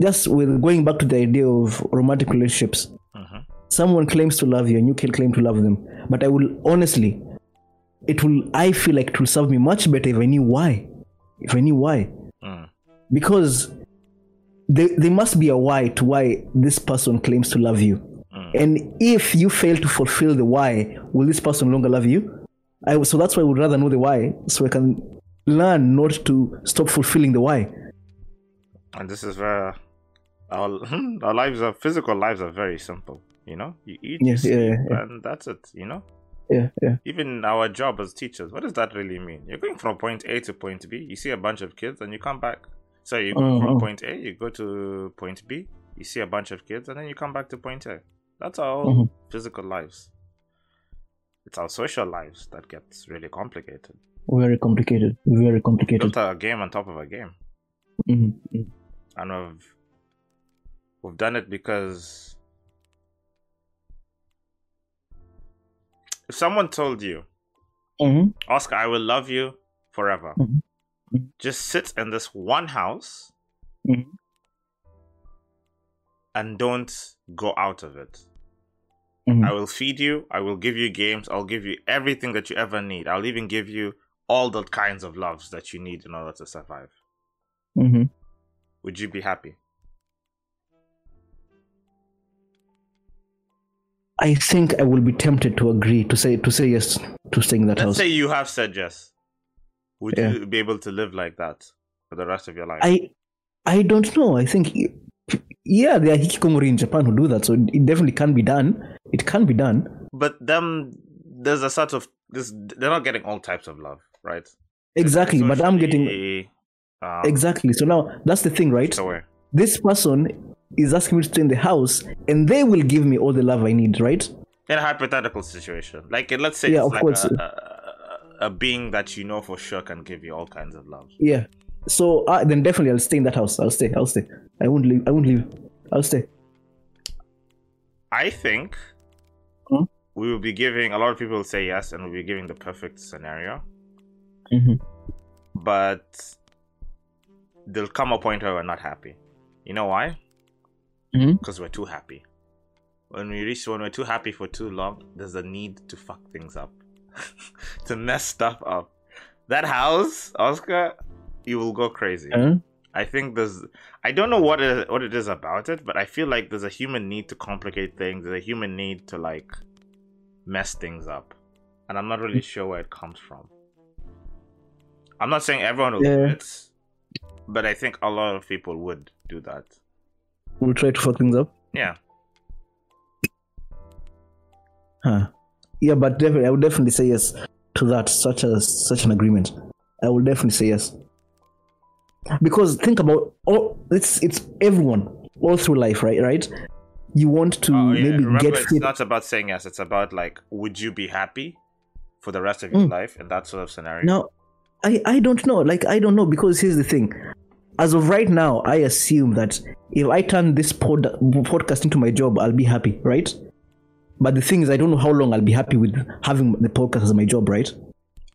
just with going back to the idea of romantic relationships, Mhm. someone claims to love you and you can claim to love them. But I will honestly, it will. I feel like it will serve me much better if I knew why. If I knew why Mm. because there, there must be a why to why this person claims to love you Mm. and if you fail to fulfill the why will this person no longer love you I, so that's why i would rather know the why so i can learn not to stop fulfilling the why And this is where our our lives are physical lives are very simple. You know, you eat, you Yeah, sleep, yeah, yeah. and that's it. You know, yeah yeah even our job as teachers, what does that really mean? You're going from point A to point B. You see a bunch of kids, and you come back. So you go from Mhm. point A, you go to point B. You see a bunch of kids, and then you come back to point A. That's our Mhm. physical lives. It's our social lives that gets really complicated. very complicated very complicated Built a game on top of a game. Mhm, mhm. and we've we've done it because if someone told you, Mhm. Oscar, I will love you forever, Mhm. Mhm. just sit in this one house Mhm. and don't go out of it. Mhm. I will feed you, I will give you games, I'll give you everything that you ever need. I'll even give you all the kinds of loves that you need in order to survive. Mhm. Would you be happy? I think i will be tempted to agree to say to say yes to staying in that Let's house say you have said yes. Would Yeah. you be able to live like that for the rest of your life? I I don't know. I think yeah, there are hikikomori in Japan who do that, so it definitely can be done. It can be done. but them there's a sort of this they're not getting all types of love right Exactly, but I'm getting um, exactly. So now that's the thing, right? This person is asking me to stay in the house, and they will give me all the love I need, right? in a hypothetical situation like let's say Yeah, of like course. A, a, a being that you know for sure can give you all kinds of love Yeah. So uh, then definitely I'll stay in that house. I'll stay. I'll stay. I won't leave. I won't leave. I'll stay. i think Hmm? we will be giving a lot of people will say yes and we'll be giving the perfect scenario hmm but there'll come a point where we're not happy you know why Mhm. because we're too happy. When we reach when we're too happy for too long there's a need to fuck things up. To mess stuff up. That house oscar you will go crazy. Uh, i think there's i don't know what it, what it is about it but i feel like there's a human need to complicate things. There's a human need to like mess things up. And i'm not really sure where it comes from. I'm not saying everyone will do it but i think a lot of people would do that we'll try to fuck things up. yeah Huh. Yeah, but definitely, I would definitely say yes to that. Such a such an agreement. I will definitely say yes. Because think about all it's it's everyone all through life, right? Right. you want to Oh, yeah. maybe Remember, get it's fit. not about saying yes. It's about like, would you be happy for the rest of your Mm. life in that sort of scenario? No, I, I don't know. Like, I don't know because here's the thing. As of right now, I assume that if I turn this pod, podcast into my job, I'll be happy, right? But the thing is, I don't know how long I'll be happy with having the podcast as my job, right?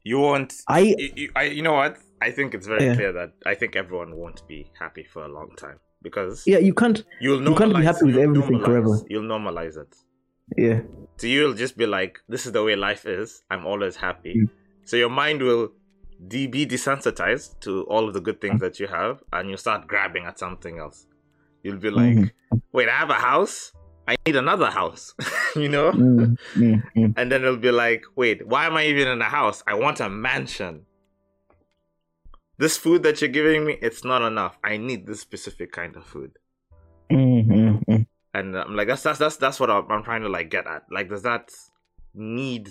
You won't. I You, I, you know what? I think it's very Yeah. clear that I think everyone won't be happy for a long time because yeah, you can't. you'll you can't be happy with everything normalize- forever. You'll normalize it. Yeah, So you'll just be like, "This is the way life is. I'm always happy." Mm. So your mind will de- be desensitized to all of the good things that you have, and you start grabbing at something else. You'll be like, Mhm. "Wait, I have a house. I need another house." you know. Mm, mm, mm. And then it'll be like, "Wait, why am I even in a house? I want a mansion." This food that you're giving me, it's not enough. I need this specific kind of food. Mm, mm, mm. and I'm like that's that's that's that's what I'm, I'm trying to like get at. Like, does that need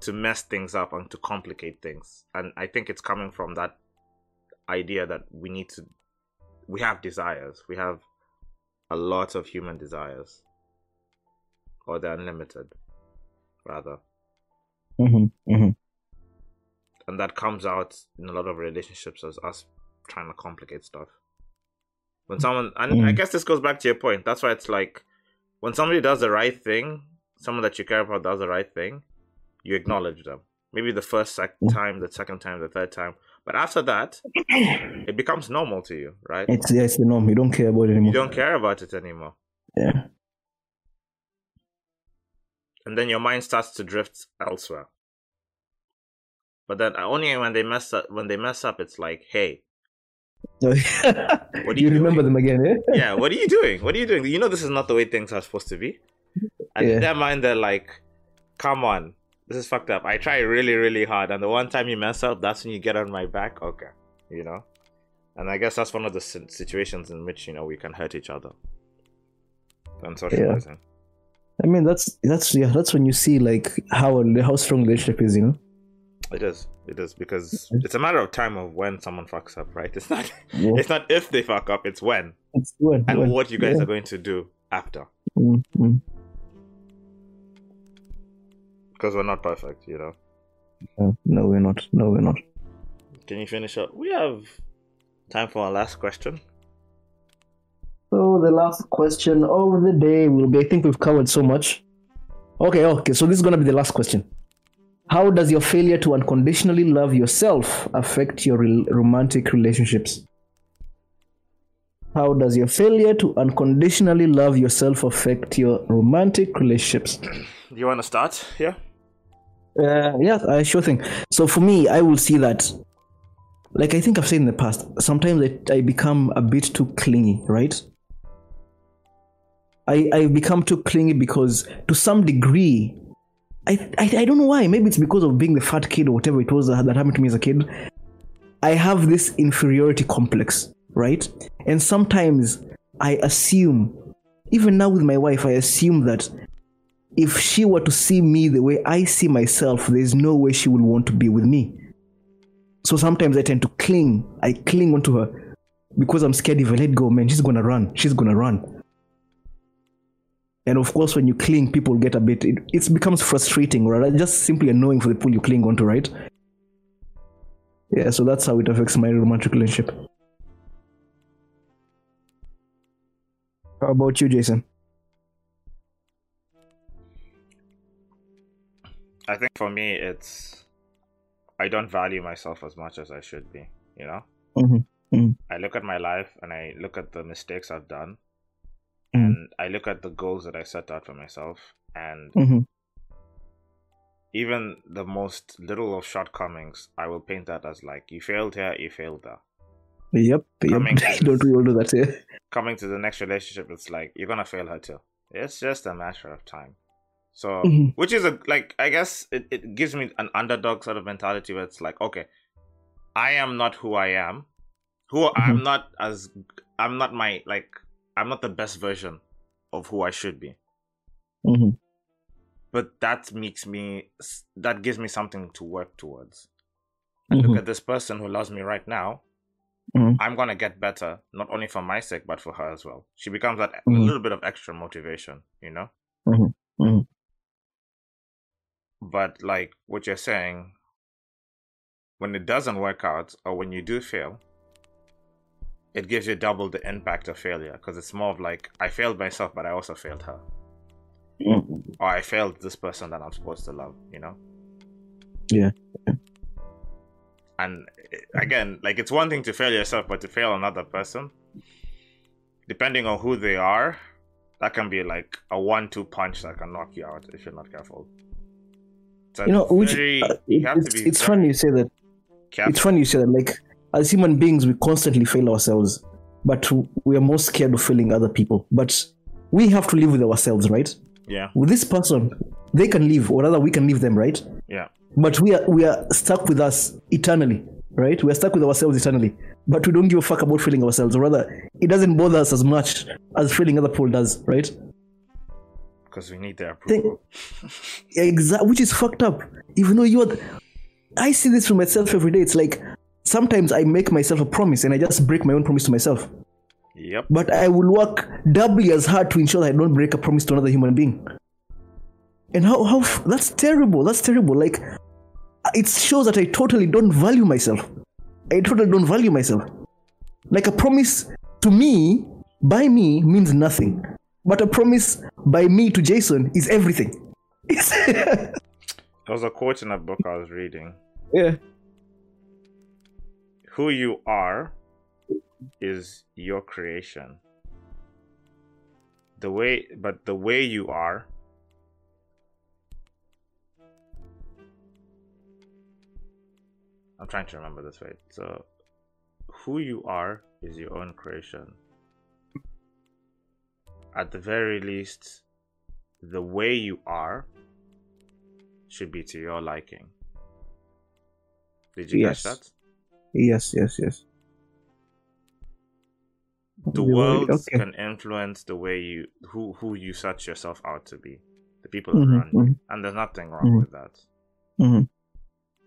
to mess things up and to complicate things? And I think it's coming from that idea that we need to, we have desires. We have a lot of human desires, or they're unlimited, rather, Mhm, mhm. and that comes out in a lot of relationships as us trying to complicate stuff. When someone, and I Mm. guess this goes back to your point. That's why it's like when somebody does the right thing, someone that you care about does the right thing, you acknowledge them. Maybe the first sec- time, the second time, the third time, but after that, it becomes normal to you, right? It's yeah, it's the norm. You don't care about it anymore. You don't care about it anymore, Yeah. and then your mind starts to drift elsewhere. But then only when they mess up, when they mess up, it's like, hey, what you you remember them again, eh? yeah, what are you doing? What are you doing? You know this is not the way things are supposed to be. And Yeah. in their mind, they're like, "Come on, this is fucked up. I try really, really hard, and the one time you mess up, that's when you get on my back." Okay, you know. And I guess that's one of the situations in which you know we can hurt each other. And socializing. I mean, that's that's yeah, that's when you see like how how strong the relationship is, you know. It is. It is because it's a matter of time of when someone fucks up, right? It's not. Yeah. It's not if they fuck up. It's when It's when, and when- what you guys yeah. are going to do after. Mm, mm. Because we're not perfect, you know. No, no, we're not. No, we're not. Can you finish up? We have time for our last question. So the last question of the day will be. I think we've covered so much. Okay, okay. So this is gonna be the last question. How does your failure to unconditionally love yourself affect your rel- romantic relationships? How does your failure to unconditionally love yourself affect your romantic relationships? Do you want to start? Yeah. Uh, yeah, I sure thing. So for me, I will see that, like I think I've said in the past, sometimes I, I become a bit too clingy, right? I I become too clingy because to some degree, I, I I don't know why. Maybe it's because of being the fat kid or whatever it was that, that happened to me as a kid. I have this inferiority complex, right? And sometimes I assume, even now with my wife, I assume that if she were to see me the way I see myself, there's no way she would want to be with me. So sometimes I tend to cling. I cling onto her because I'm scared if I let go, man, she's gonna run. She's gonna run. And of course, when you cling, people get a bit. It, it becomes frustrating, right? Just simply annoying for the people you cling onto, right? Yeah, so that's how it affects my romantic relationship. How about you, Jason? I think for me, it's I don't value myself as much as I should be. You know, Mm-hmm. I look at my life and I look at the mistakes I've done, Mm. and I look at the goals that I set out for myself, and Mm-hmm. even the most little of shortcomings, I will paint that as like you failed here, you failed there. Yep, yep. Coming to Don't we all do that? Yeah. Coming to the next relationship, it's like you're gonna fail her too. It's just a matter of time. So, Mhm. which is a like I guess it, it gives me an underdog sort of mentality where it's like, okay, I am not who I am. Who I'm not as I'm not my like I'm not the best version of who I should be. Mm-hmm. But that makes me that gives me something to work towards. Mm-hmm. Look at this person who loves me right now. Mhm. I'm gonna get better, not only for my sake but for her as well. She becomes that a Mhm. little bit of extra motivation, you know. But like what you're saying, when it doesn't work out or when you do fail, it gives you double the impact of failure because it's more of like I failed myself, but I also failed her, Mhm. or I failed this person that I'm supposed to love, you know. Yeah. And eh, again, like it's one thing to fail yourself, but to fail another person, depending on who they are, that can be like a one-two punch that can knock you out if you're not careful. You know, which very- uh, it- it's, it's funny you say that. It's funny you say that. Like as human beings, we constantly fail ourselves, but we are more scared of failing other people. But we have to live with ourselves, right? Yeah, With this person, they can live, or rather, we can leave them, right? yeah. But we are we are stuck with us eternally, right? We are stuck with ourselves eternally. But we don't give a fuck about failing ourselves, or rather, it doesn't bother us as much as failing other people does, right? Because we need their approval. Exactly, which is fucked up. Even though you're, the, I see this for myself every day. It's like sometimes I make myself a promise and I just break my own promise to myself. Yep. But I will work doubly as hard to ensure that I don't break a promise to another human being. And how how f- that's terrible. That's terrible. Like it shows that I totally don't value myself. I totally don't value myself. Like a promise to me by me means nothing, but a promise by me to Jason is everything. There was a quote in a book I was reading. yeah. Who you are is your creation. The way, but the way you are. I'm trying to remember this right. So, who you are is your own creation. At the very least, the way you are should be to your liking. Did you Yes. catch that? Yes. Yes. Yes. the The way- world okay. can influence the way you who who you set yourself out to be the people Mhm, around you mhm. and there's nothing wrong Mhm. with that Mhm.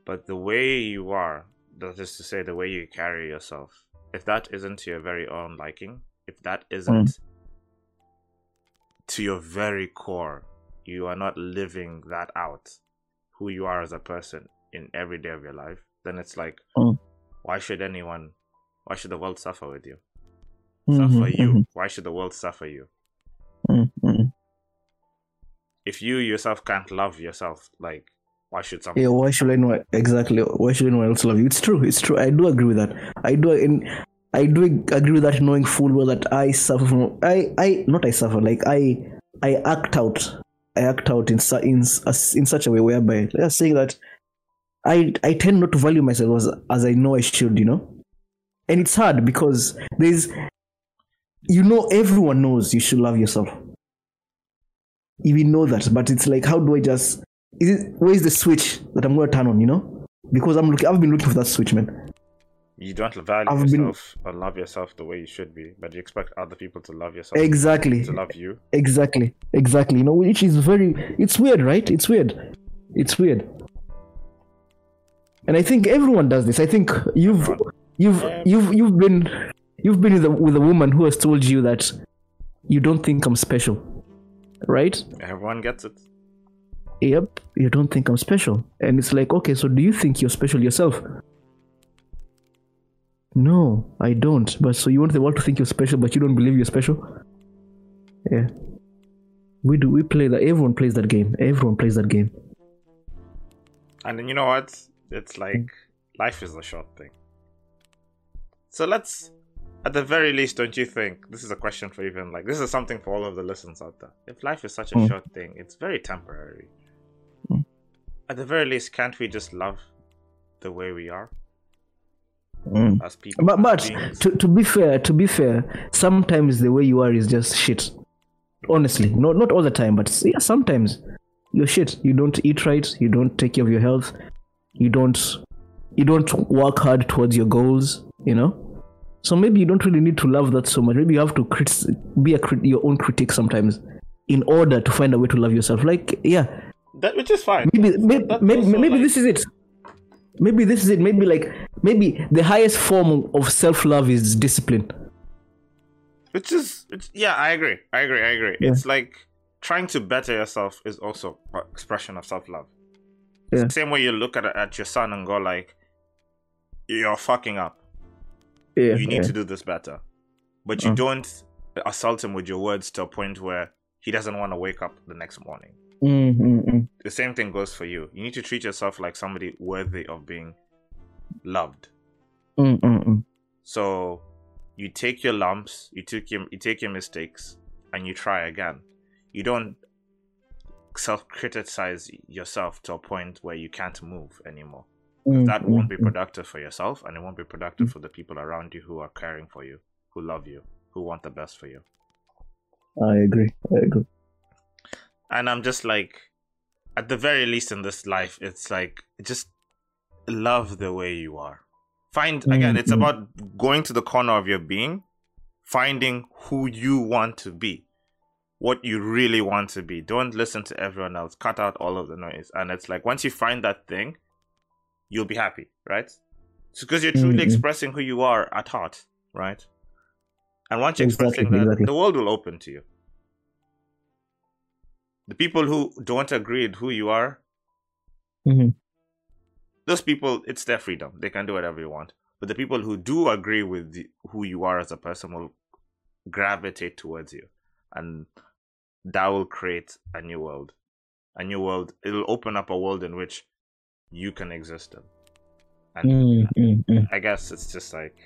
but the way you are that is to say the way you carry yourself if that isn't to your very own liking if that isn't Mm. To your very core you are not living that out who you are as a person in every day of your life then it's like Mm. why should anyone why should the world suffer with you Mhm, suffer you mhm, why should the world suffer you mhm, mhm. if you yourself can't love yourself, like why should someone? Yeah, why should anyone exactly? Why should anyone else love you? It's true. It's true. I do agree with that. I do. In, I do agree with that, knowing full well that I suffer from. I. I not. I suffer. Like I. I act out. I act out in in in such a way whereby are saying that I I tend not to value myself as as I know I should. You know, and it's hard because there's. You know, everyone knows you should love yourself. You know that, but it's like, how do I just is it where's the switch that I'm gonna turn on, you know? Because I'm looking I've been looking for that switch, man. You don't value I've been- yourself or love yourself the way you should be, but you expect other people to love yourself Exactly. to love you. Exactly. Exactly. You know, which is very it's weird, right? It's weird. It's weird. And I think everyone does this. I think you've Everyone. you've you've you've been you've been with a with a woman who has told you that you don't think I'm special. Right? Everyone gets it. Yep, you don't think I'm special. And it's like, okay, so do you think you're special yourself? No, I don't. But so you want the world to think you're special, but you don't believe you're special? Yeah. We do. We play that. Everyone plays that game. Everyone plays that game. And then you know what? It's like life is a short thing. So let's, at the very least, don't you think this is a question for even like this is something for all of the listeners out there? If life is such a Mm. short thing, it's very temporary. Mm. At the very least, can't we just love the way we are Mm. as people? But but to, to be fair, to be fair, sometimes the way you are is just shit. Honestly, not not all the time, but yeah, sometimes you're shit. You don't eat right. You don't take care of your health. You don't you don't work hard towards your goals. You know. So maybe you don't really need to love that so much. Maybe you have to crit- be a crit- your own critic sometimes, in order to find a way to love yourself. Like yeah, that which is fine. maybe maybe maybe, maybe like- this is it. Maybe this is it. Maybe like maybe the highest form of self love is discipline. Which is, it's, yeah, I agree. I agree. I agree. Yeah. It's like trying to better yourself is also an expression of self love. Yeah. Same way you look at at your son and go like, "You're fucking up. Yeah, you need yeah. to do this better," but you Uh. don't assault him with your words to a point where he doesn't want to wake up the next morning. Mm, mm, mm. The same thing goes for you. You need to treat yourself like somebody worthy of being loved. Mm, mm, mm. So you take your lumps, you take your you take your mistakes, and you try again. You don't self criticize yourself to a point where you can't move anymore. Mm, That won't be mm, mm. productive for yourself, and it won't be productive for the people around you who are caring for you, who love you, who want the best for you. I agree. I agree. And I'm just like, at the very least in this life, it's like just love the way you are. Find again, it's Mhm. about going to the corner of your being, finding who you want to be, what you really want to be. Don't listen to everyone else. Cut out all of the noise. And it's like once you find that thing, you'll be happy, right? It's because you're truly Mhm. expressing who you are at heart, right? And once you're Exactly, expressing that, exactly. the world will open to you. The people who don't agree with who you are, Mhm. those people, it's their freedom. They can do whatever you want. But the people who do agree with the, who you are as a person will gravitate towards you. And that will create a new world. A new world. It'll open up a world in which you can exist in. And Mm, mm, mm. I guess it's just like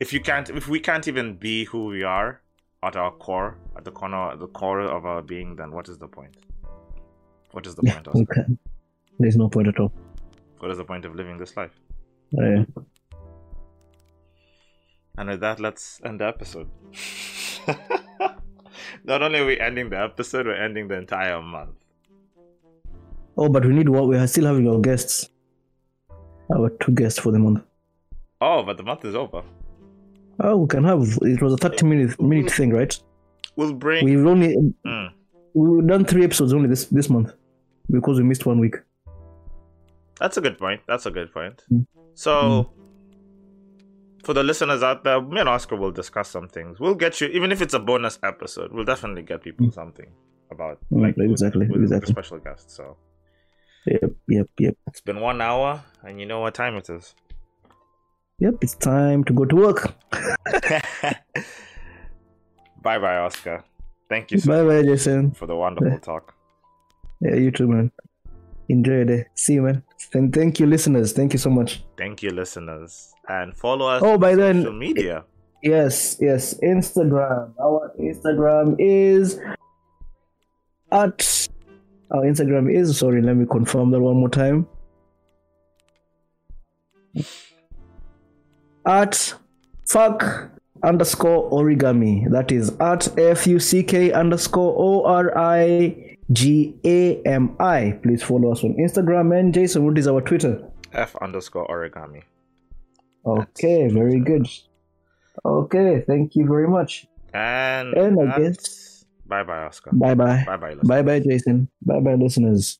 if you can't if we can't even be who we are at our core, at the corner at the core of our being, then what is the point? What is the Yeah, point, Oscar? can. There's no point at all. What is the point of living this life? Yeah. And with that, let's end the episode. Not only are we ending the episode, we're ending the entire month. Oh, but we need what we are still having our guests. Our two guests for the month. Oh, but the month is over. Oh, we can have. It was a thirty minute minute thing, right? We'll bring. We've only Mm. we've done three episodes only this this month because we missed one week. That's a good point. That's a good point. Mm. So, for the listeners out there, me and Oscar will discuss some things. We'll get you, even if it's a bonus episode, we'll definitely get people something about Mm, like with- exactly, with, exactly. a special guest. So Yep, yep, yep, it's been one hour, and you know what time it is. Yep. It's time to go to work. bye, bye, Oscar. Thank you so Bye, bye, Jason. for the wonderful talk. Yeah, you too, man. Enjoy your day. See you, man. And thank you, listeners. Thank you so much. Thank you, listeners, and follow us Oh, by on then, social media. Yes, yes. Instagram. Our Instagram is at our Instagram is sorry, let me confirm that one more time. At fuck underscore origami. That is at F U C K underscore O R I G A M I. Please follow us on Instagram and Jason, what is our Twitter? F underscore origami. Okay, very good. Okay, thank you very much. And, And I guess- bye bye, Oscar. Bye bye. Bye bye, Bye bye, Jason. Bye bye, listeners.